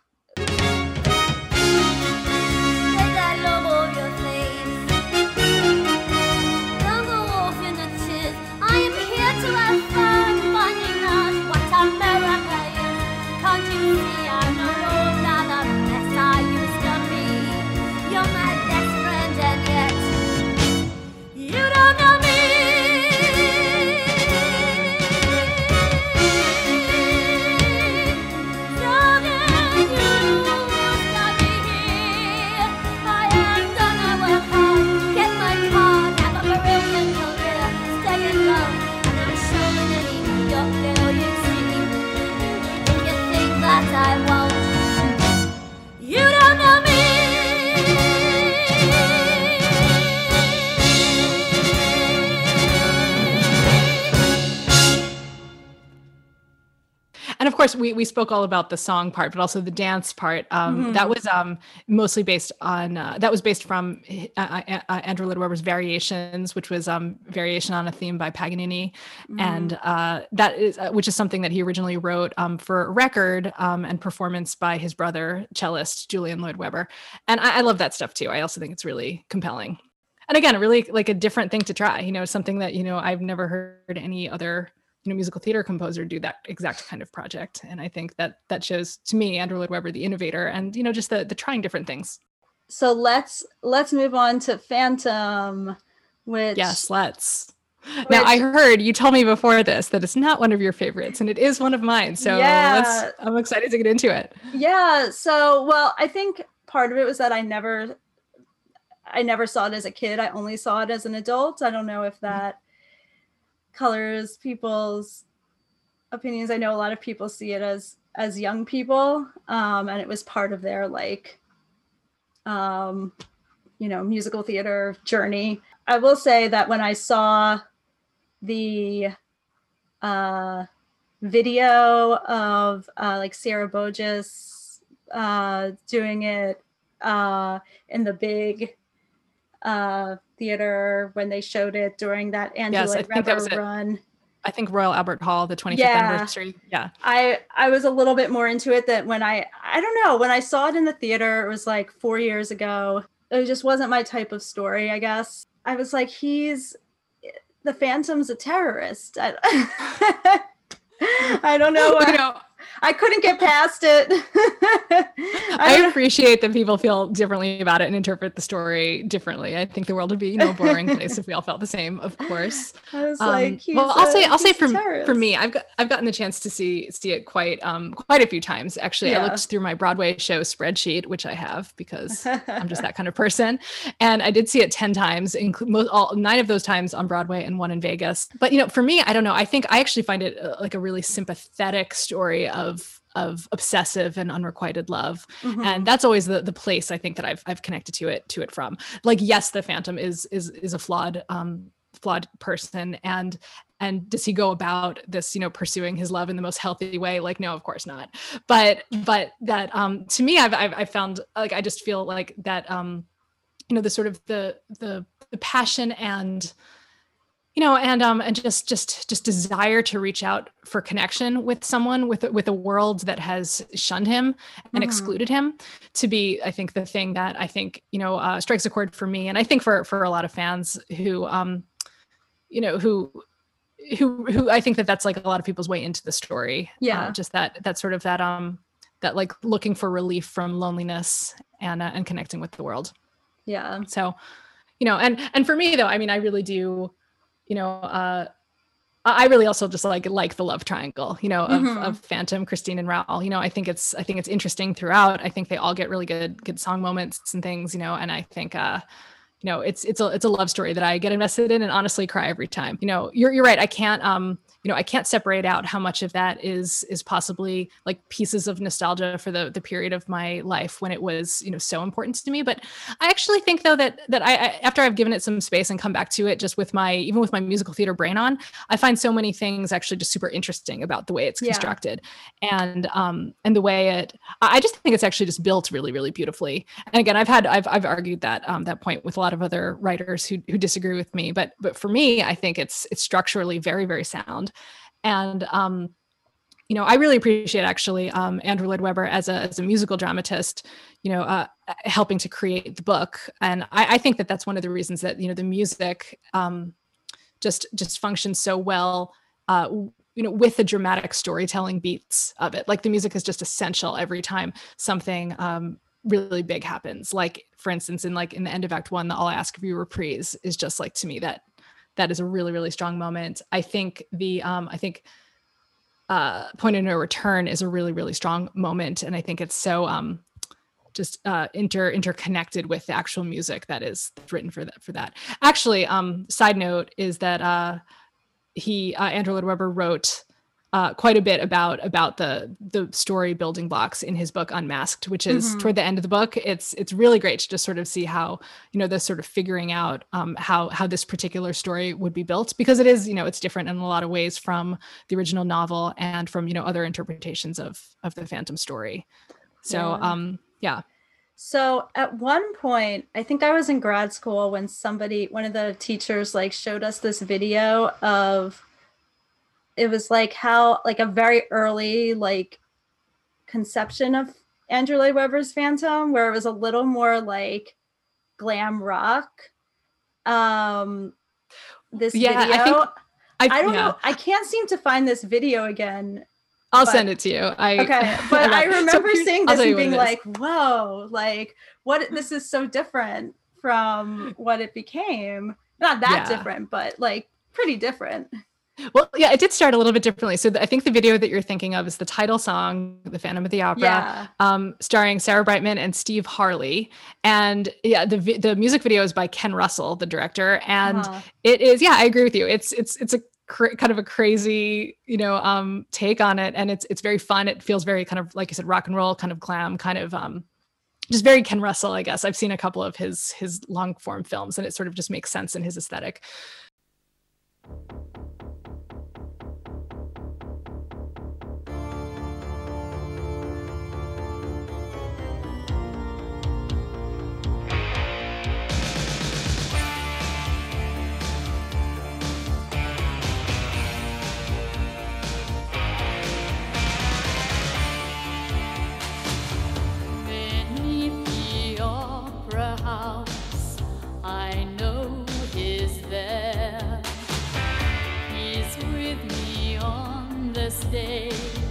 course, we we spoke all about the song part, but also the dance part. Um, mm-hmm. That was um, mostly based on uh, that was based from uh, uh, uh Andrew Lloyd Webber's Variations, which was um, variation on a theme by Paganini, mm-hmm. and uh, that is uh, which is something that he originally wrote um, for record um, and performance by his brother cellist Julian Lloyd Webber, and I, I love that stuff too. I also think it's really compelling and again really like a different thing to try you know something that you know i've never heard any other you know musical theater composer do that exact kind of project and i think that that shows to me andrew lloyd webber the innovator and you know just the the trying different things so let's let's move on to phantom which yes let's now I heard you told me before this that it's not one of your favorites, and it is one of mine. So yeah. I'm excited to get into it. Yeah. So well, I think part of it was that I never, I never saw it as a kid. I only saw it as an adult. I don't know if mm-hmm. that colors people's opinions. I know a lot of people see it as as young people, um, and it was part of their like, um, you know, musical theater journey. I will say that when I saw the uh, video of uh, like Sierra Boggess uh, doing it uh, in the big uh, theater when they showed it during that Angela yes, Reber run. I think Royal Albert Hall, the 25th yeah. anniversary. Yeah. I I was a little bit more into it than when I I don't know, when I saw it in the theater, it was like 4 years ago. It just wasn't my type of story, I guess. I was like he's the Phantom's a terrorist. I, I don't know. You know I couldn't get past it. I, I appreciate that people feel differently about it and interpret the story differently. I think the world would be you no boring place if we all felt the same, of course. I was um, like, well, I'll say, I'll say for for me, I've got I've gotten the chance to see see it quite um quite a few times. Actually, yeah. I looked through my Broadway show spreadsheet, which I have because I'm just that kind of person, and I did see it ten times, include all nine of those times on Broadway and one in Vegas. But you know, for me, I don't know. I think I actually find it uh, like a really sympathetic story of of obsessive and unrequited love. Mm-hmm. and that's always the the place i think that i've i've connected to it to it from. Like yes the phantom is is is a flawed um flawed person. And and does he go about this you know pursuing his love in the most healthy way? Like no of course not. But but that um to me i've i've, I've found like i just feel like that um you know the sort of the the the passion and you know and um and just just just desire to reach out for connection with someone with with a world that has shunned him and mm-hmm. excluded him to be i think the thing that i think you know uh, strikes a chord for me and i think for for a lot of fans who um you know who who who i think that that's like a lot of people's way into the story. Yeah. Uh, just that that sort of that um that like looking for relief from loneliness and uh, and connecting with the world. Yeah. So you know and and for me though i mean i really do you know, uh, I really also just like like the love triangle, you know, of, mm-hmm. of Phantom, Christine, and Raoul. You know, I think it's I think it's interesting throughout. I think they all get really good good song moments and things, you know, and I think uh, you know, it's it's a it's a love story that I get invested in and honestly cry every time. You know, you're you're right. I can't um you know i can't separate out how much of that is is possibly like pieces of nostalgia for the the period of my life when it was you know so important to me. But i actually think though that that I, I after i've given it some space and come back to it just with my even with my musical theater brain on i find so many things actually just super interesting about the way it's constructed. Yeah. and um and the way it i just think it's actually just built really really beautifully. And again i've had i've, I've argued that um that point with a lot of other writers who who disagree with me. But but for me i think it's it's structurally very very sound and um, you know, I really appreciate actually um, Andrew Lloyd Webber as a as a musical dramatist, you know, uh, helping to create the book, and I, I, think that that's one of the reasons that you know the music um, just just functions so well. Uh, you know, with the dramatic storytelling beats of it, like the music is just essential every time something um, really big happens. Like, for instance, in like in the end of Act One, the "All I Ask of You" reprise is just like to me that that is a really really strong moment. I think the um i think uh point of no return is a really really strong moment and i think it's so um just uh inter interconnected with the actual music that is written for that for that. Actually um side note is that uh he uh, andrew lloyd webber wrote uh, quite a bit about about the the story building blocks in his book Unmasked, which is mm-hmm. toward the end of the book. It's it's really great to just sort of see how you know the sort of figuring out um, how how this particular story would be built because it is you know it's different in a lot of ways from the original novel and from you know other interpretations of of the Phantom story. So yeah. um yeah. So at one point, I think I was in grad school when somebody, one of the teachers, like showed us this video of it was like how like a very early like conception of Andrew Lloyd Webber's Phantom, where it was a little more like glam rock. Um, this yeah, video, I, think I, I don't yeah. know. I can't seem to find this video again. I'll but, send it to you. I okay, but I remember so seeing this and being like, "Whoa! Like, what? This is so different from what it became. Not that yeah. different, but like pretty different. Well, yeah, it did start a little bit differently. So the, I think the video that you're thinking of is the title song, "The Phantom of the Opera," Yeah. um, starring Sarah Brightman and Steve Harley. And yeah, the the music video is by Ken Russell, the director, and Uh-huh. it is. Yeah, I agree with you. It's it's it's a cra- kind of a crazy, you know, um, take on it, and it's it's very fun. It feels very kind of like you said, rock and roll, kind of glam, kind of um, just very Ken Russell. I guess I've seen a couple of his his long form films, and it sort of just makes sense in his aesthetic. On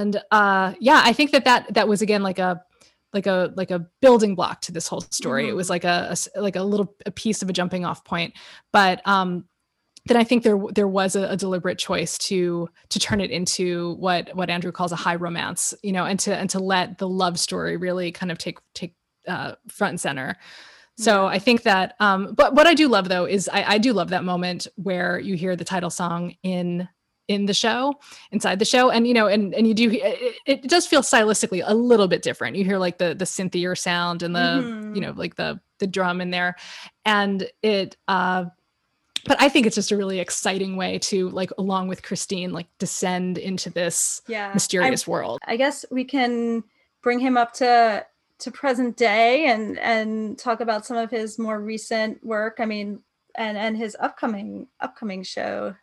and uh yeah i think that that that was again like a like a like a building block to this whole story. It was like a, a like a little a piece of a jumping off point. But um then i think there there was a, a deliberate choice to to turn it into what what andrew calls a high romance you know and to and to let the love story really kind of take take uh front and center. So I think that, um, but what I do love though is I, I do love that moment where you hear the title song in in the show, inside the show, and you know, and and you do it, it does feel stylistically a little bit different. You hear like the the synthier sound and the Mhm. you know like the the drum in there, and it. uh but I think it's just a really exciting way to like, along with Christine, like descend into this Yeah. mysterious world. I guess we can bring him up to to present day and and talk about some of his more recent work. I mean, and and his upcoming upcoming show.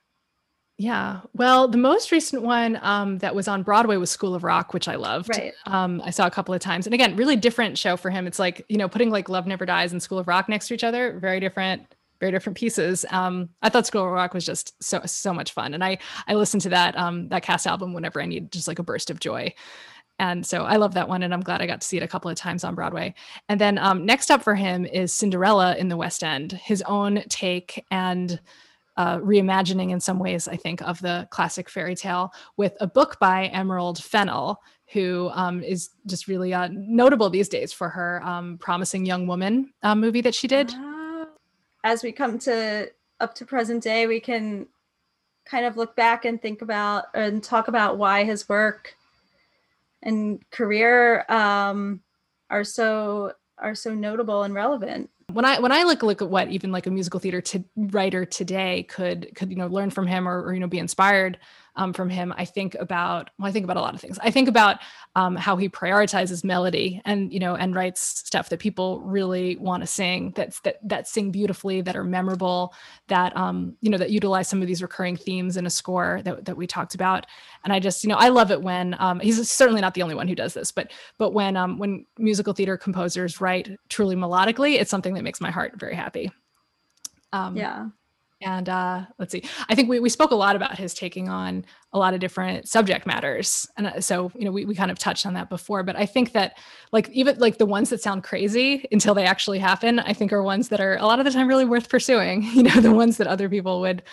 Yeah. Well, the most recent one um, that was on Broadway was School of Rock, which I loved. Right. Um, I saw a couple of times. And again, really different show for him. It's like, you know, putting like Love Never Dies and School of Rock next to each other, very different, very different pieces. Um, I thought School of Rock was just so so much fun. And I I listened to that um that cast album whenever I need just like a burst of joy. And so I love that one, and I'm glad I got to see it a couple of times on Broadway. And then um, next up for him is Cinderella in the West End, his own take and uh, reimagining in some ways, I think, of the classic fairy tale with a book by Emerald Fennell, who um, is just really uh, notable these days for her um, Promising Young Woman uh, movie that she did. Ah. As we come to up to present day, we can kind of look back and think about and talk about why his work and career um, are so are so notable and relevant. When I when I look look at what even like a musical theater to, writer today could could you know learn from him or, or you know be inspired um, from him, I think about well, I think about a lot of things. I think about um, how he prioritizes melody and you know and writes stuff that people really want to sing that's that that sing beautifully that are memorable that um you know that utilize some of these recurring themes in a score that that we talked about. And I just you know I love it when um, he's certainly not the only one who does this, but but when um, when musical theater composers write truly melodically, it's something that makes my heart very happy. Um, Yeah. And uh, let's see i think we, we spoke a lot about his taking on a lot of different subject matters. And uh, so you know we, we kind of touched on that before but i think that like even like the ones that sound crazy until they actually happen i think are ones that are a lot of the time really worth pursuing. You know the ones that other people would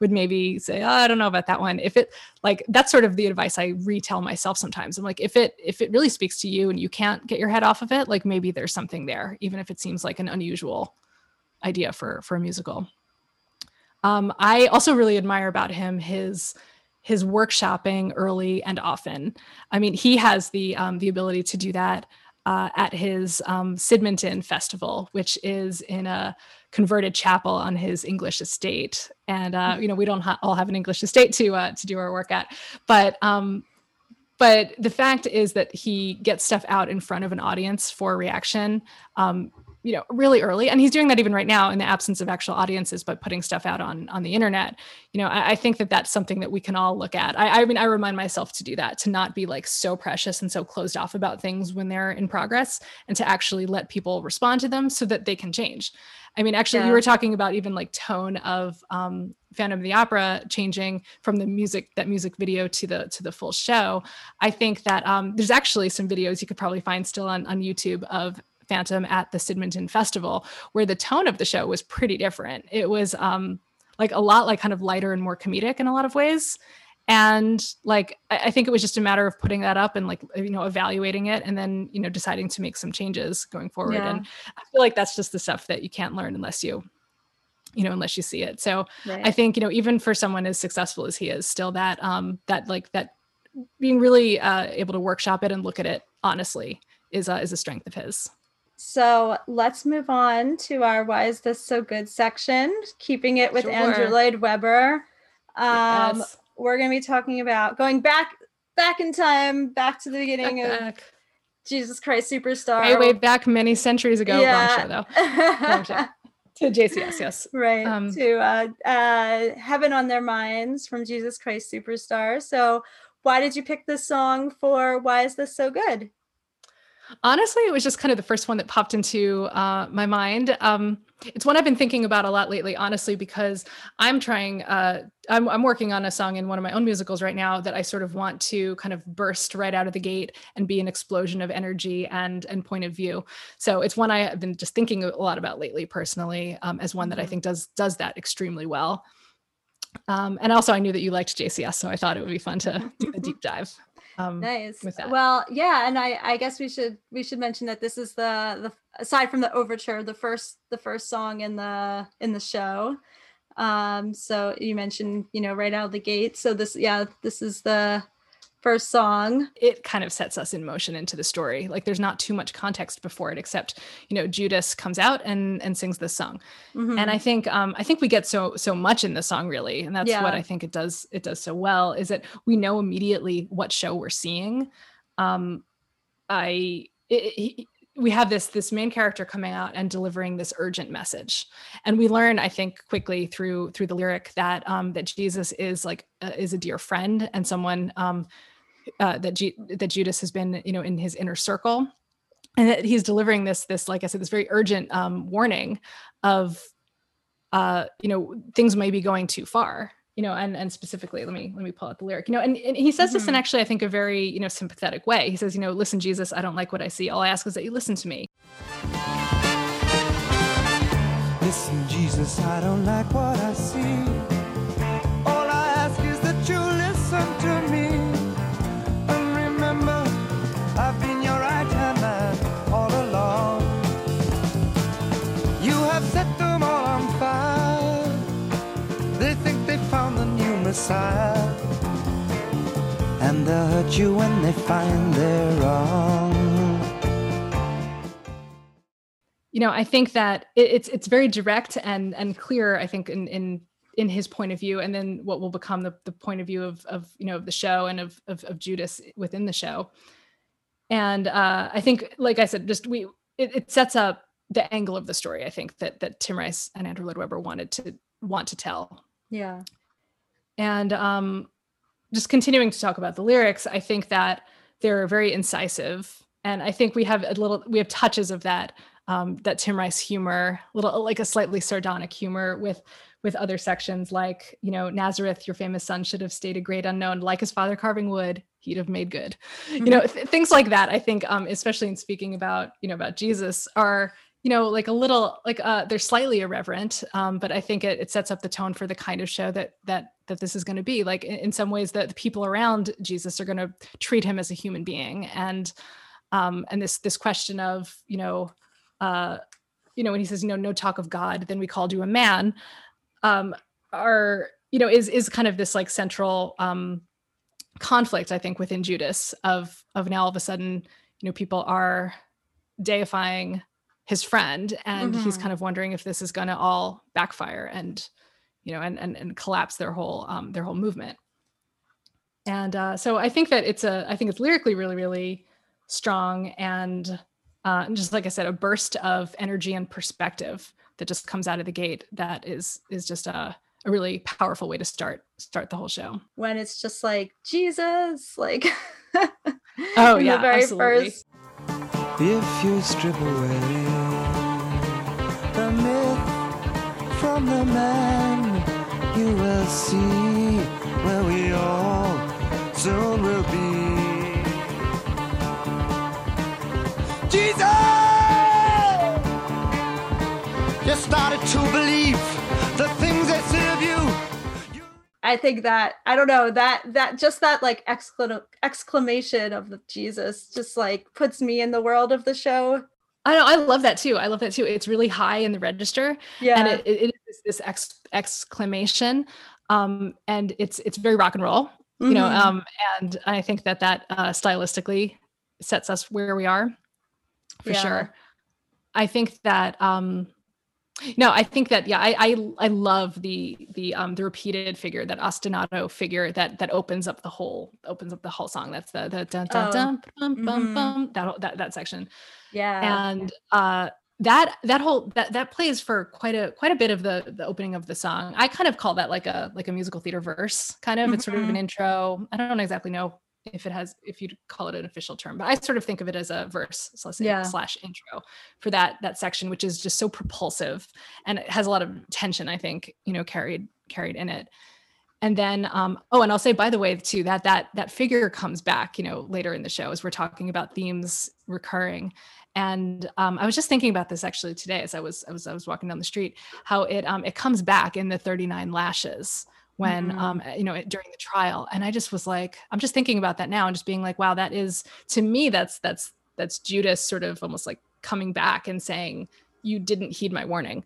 would maybe say oh, i don't know about that one. If it like that's sort of the advice i retell myself sometimes. I'm like if it if it really speaks to you and you can't get your head off of it like maybe there's something there even if it seems like an unusual idea for for a musical um, I also really admire about him his his workshopping early and often. I mean, he has the um, the ability to do that uh, at his um, Festival, which is in a converted chapel on his English estate. And uh, you know, we don't ha- all have an English estate to uh, to do our work at, but um, but the fact is that he gets stuff out in front of an audience for reaction um, you know really early and he's doing that even right now in the absence of actual audiences but putting stuff out on on the internet. You know i, I think that that's something that we can all look at. I, I mean i remind myself to do that to not be like so precious and so closed off about things when they're in progress and to actually let people respond to them so that they can change. I mean actually Yeah. you were talking about even like tone of um phantom of the opera changing from the music that music video to the to the full show. I think that um there's actually some videos you could probably find still on on youtube of Phantom at the Sydmonton Festival, where the tone of the show was pretty different. It was um, like a lot like kind of lighter and more comedic in a lot of ways. And like I, I think it was just a matter of putting that up and like you know evaluating it and then you know deciding to make some changes going forward. Yeah. And I feel like that's just the stuff that you can't learn unless you you know unless you see it. So Right. I think you know even for someone as successful as he is, still that um that like that being really uh, able to workshop it and look at it honestly is a, is a strength of his. So let's move on to our Why Is This So Good section, keeping it with Andrew Lloyd Webber. Um, Yes. We're going to be talking about going back back in time, back to the beginning of Back, Jesus Christ Superstar. way way back many centuries ago. Yeah. Wrong show though. Wrong show. To JCS, yes. right Um, to uh, uh, heaven on their minds from jesus christ superstar so why did you pick this song for why is this so good Honestly, it was just kind of the first one that popped into uh, my mind. Um, it's one I've been thinking about a lot lately, honestly, because I'm trying. Uh, I'm, I'm working on a song in one of my own musicals right now that I sort of want to kind of burst right out of the gate and be an explosion of energy and and point of view. So it's one I have been just thinking a lot about lately, personally, um, as one that I Mhm. think does does that extremely well. Um, and also, I knew that you liked JCS, so I thought it would be fun to do a deep dive. Um, nice. well yeah and i i guess we should we should mention that this is the the aside from the overture the first the first song in the in the show. Um so you mentioned you know right out of the gate. So this yeah this is the first song it kind of sets us in motion into the story. Like there's not too much context before it, except you know Judas comes out and and sings this song, Mhm. and I think um, I think we get so so much in the song really, and that's what I think it does it does so well is that we know immediately what show we're seeing. Um, I it, it- we have this this main character coming out and delivering this urgent message and we learn i think quickly through through the lyric that um that jesus is like uh, is a dear friend and someone um uh, that Ju- that Judas has been, you know, in his inner circle, and that he's delivering this this like I said, this very urgent um, warning of, uh, you know, things may be going too far, you know, and and specifically, let me let me pull out the lyric, you know, and, and he says this in Mhm. actually I think a very you know sympathetic way. He says, you know, listen, Jesus, I don't like what I see. All I ask is that you listen to me. Listen, Jesus, I don't like what I see. The new Messiah. And they'll hurt you when they find they're wrong. you know i think that it's it's very direct and and clear i think in in in his point of view and then what will become the, the point of view of of you know of the show and of, of of judas within the show and uh i think like i said just we it, it sets up the angle of the story i think that that tim rice and andrew lloyd webber wanted to want to tell yeah and um, just continuing to talk about the lyrics, I think that they're very incisive, and I think we have a little, we have touches of that, um, that Tim Rice humor, little like a slightly sardonic humor with with other sections like you know nazareth your famous son should have stayed a great unknown like his father carving wood he'd have made good. You know th- things like that i think um especially in speaking about you know about jesus are you know like a little like uh they're slightly irreverent um but i think it, it sets up the tone for the kind of show that that that this is going to be. Like in, in some ways that the people around jesus are going to treat him as a human being and um and this this question of you know uh you know when he says you know no talk of god then we called you a man um are you know is is kind of this like central um conflict i think within judas of of now all of a sudden you know people are deifying his friend and he's Mhm. kind of wondering if this is going to all backfire and you know and and, and collapse their whole um their whole movement and uh so i think that it's a i think it's lyrically really really strong and uh and just like i said a burst of energy and perspective that just comes out of the gate that is is just a, a really powerful way to start start the whole show when it's just like Jesus, like Oh, yeah, the very absolutely. first If you strip away from the man, you will see where we all soon will be. Jesus! You started to believe the things that serve you. I think that I don't know that that just that like exclam- exclamation of Jesus just like puts me in the world of the show. I know I love that too. I love that too. It's really high in the register, Yeah, and it, it is this ex- exclamation, um, and it's it's very rock and roll, you know. Mhm. Um, and I think that that uh, stylistically sets us where we are, for Yeah. sure. I think that um, no, I think that yeah, I I, I love the the um the repeated figure that ostinato figure that that opens up the whole opens up the whole song. That's the the dun, dun, Oh. dun, bum, bum, Mhm. bum, that that that section yeah, and uh that that whole that that plays for quite a quite a bit of the the opening of the song. I kind of call that like a like a musical theater verse kind of. It's sort of Mm-hmm. an intro. I don't exactly know if it has if you'd call it an official term but i sort of think of it as a verse so let's say Yeah. slash intro for that that section which is just so propulsive and it has a lot of tension i think you know carried carried in it. And then um oh and i'll say by the way too that that that figure comes back you know later in the show as we're talking about themes recurring and um, I was just thinking about this actually today as I was I was I was walking down the street how it um, it comes back in the 39 lashes when Mhm. um, you know it, during the trial and I just was like I'm just thinking about that now and just being like wow that is to me that's that's that's Judas sort of almost like coming back and saying you didn't heed my warning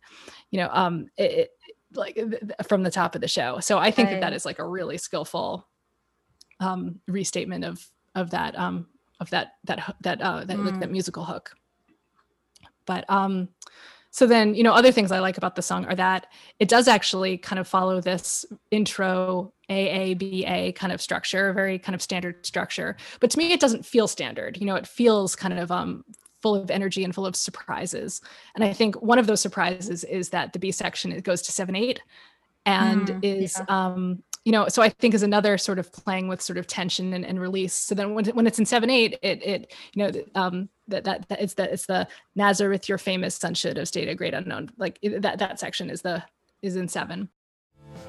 you know um it, it like th- from the top of the show so I think that that Right. is like a really skillful um restatement of of that um of that that that uh that like Mm. that musical hook but um so then you know other things i like about the song are that it does actually kind of follow this intro aaba kind of structure a very kind of standard structure. But to me it doesn't feel standard. You know it feels kind of um full of energy and full of surprises. And i think one of those surprises is that the b section it goes to 7 8 and Mm, is yeah. um you know so i think is another sort of playing with sort of tension and, and release. So then when, when it's in 7 8 it it you know um that, that that it's the it's the nazareth your famous son should have stayed a great unknown like that that section is the is in seven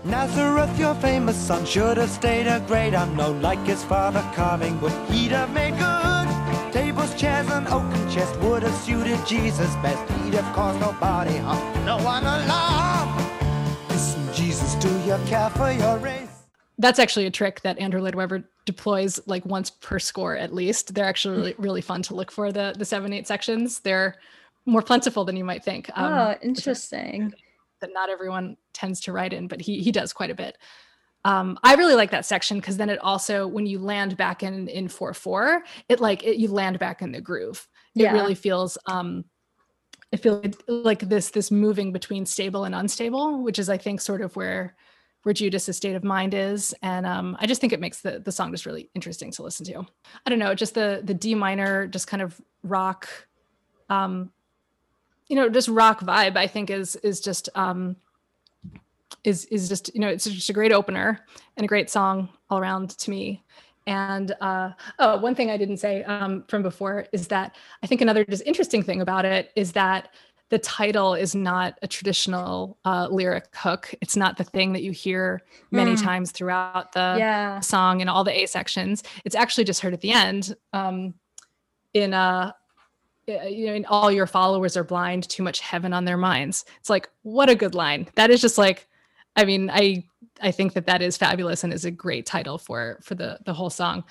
Nazareth, your famous son, should have stayed a great unknown like his father carving wood. He'd have made good. Tables, chairs, and oaken chest would have suited Jesus best. He'd have caused nobody harm, no one alarm. Listen, Jesus, do you care for your race? That's actually a trick that andrew lloyd webber deploys like once per score at least they're actually really, really fun to look for the the seven eight sections they're more plentiful than you might think um, oh, interesting. that not everyone tends to write in, but he he does quite a bit. Um, I really like that section because then it also, when you land back in in four four, it like it, you land back in the groove. It Yeah. really feels um, it feels like this this moving between stable and unstable, which is I think sort of where where Judas's state of mind is, and um, I just think it makes the the song just really interesting to listen to. I don't know, just the the D minor, just kind of rock, um, you know, just rock vibe. I think is is just um, is is just you know it's just a great opener and a great song all around to me. And uh, oh, one thing I didn't say um, from before is that I think another just interesting thing about it is that the title is not a traditional uh, lyric hook. It's not the thing that you hear many Mm. times throughout the Yeah. song and all the A sections. It's actually just heard at the end. Um, in uh, uh, you know, in all your followers are blind, too much heaven on their minds. It's like what a good line. That is just like, I mean, I I think that that is fabulous and is a great title for for the the whole song.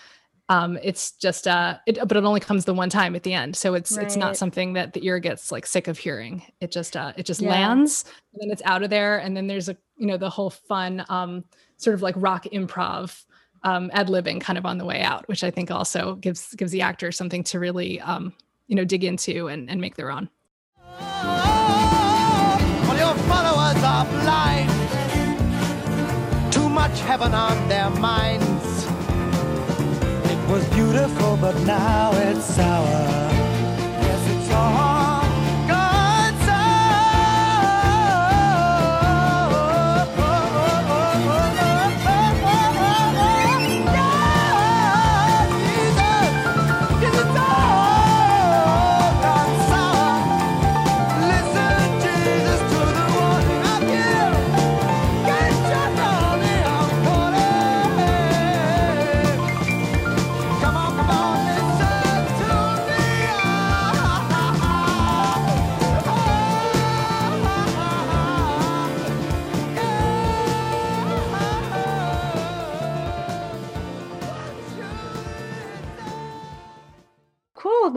Um, it's just uh, it, but it only comes the one time at the end, so it's it's not something that the ear gets like sick of hearing. It just uh, it just Yeah. lands and then it's out of there, and then there's a you know the whole fun um, sort of like rock improv um, ad libbing kind of on the way out, which I think also gives gives the actor something to really um, you know dig into and, and make their own. Well, was beautiful, but now it's sour. Yes, it's all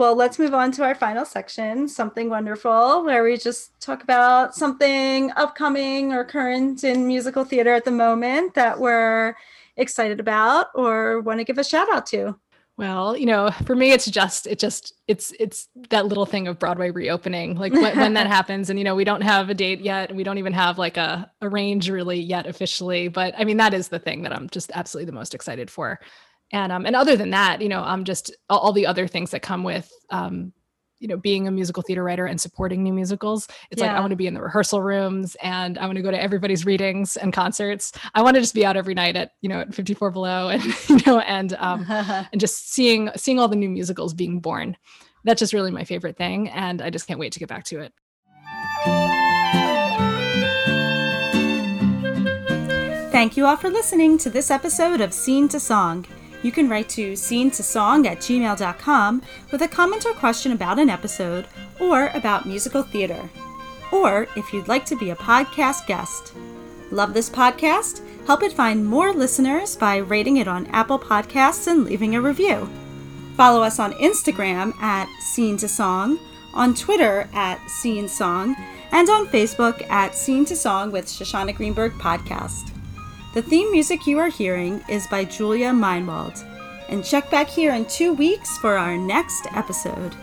Well, let's move on to our final section, something wonderful, where we just talk about something upcoming or current in musical theater at the moment that we're excited about or want to give a shout out to. Well, you know, for me, it's just, it just, it's, it's that little thing of Broadway reopening. Like when, when that happens, and you know, we don't have a date yet, and we don't even have like a, a range really yet officially. But I mean, that is the thing that I'm just absolutely the most excited for. And um, and other than that, you know, I'm just all, all the other things that come with, um, you know, being a musical theater writer and supporting new musicals. It's like I want to be in the rehearsal rooms, and I want to go to everybody's readings and concerts. I want to just be out every night at, you know, at 54 Below, and you know, and um, and just seeing seeing all the new musicals being born that's just really my favorite thing and i just can't wait to get back to it Thank you all for listening to this episode of Scene to Song. You can write to scene to song at gmail.com with a comment or question about an episode or about musical theater. Or if you'd like to be a podcast guest. Love this podcast? Help it find more listeners by rating it on Apple Podcasts and leaving a review. Follow us on Instagram at Scene to Song, on Twitter at Scene Song, and on Facebook at Scene to Song with Shoshana Greenberg Podcast. The theme music you are hearing is by Julia Meinwald. And check back here in two weeks for our next episode.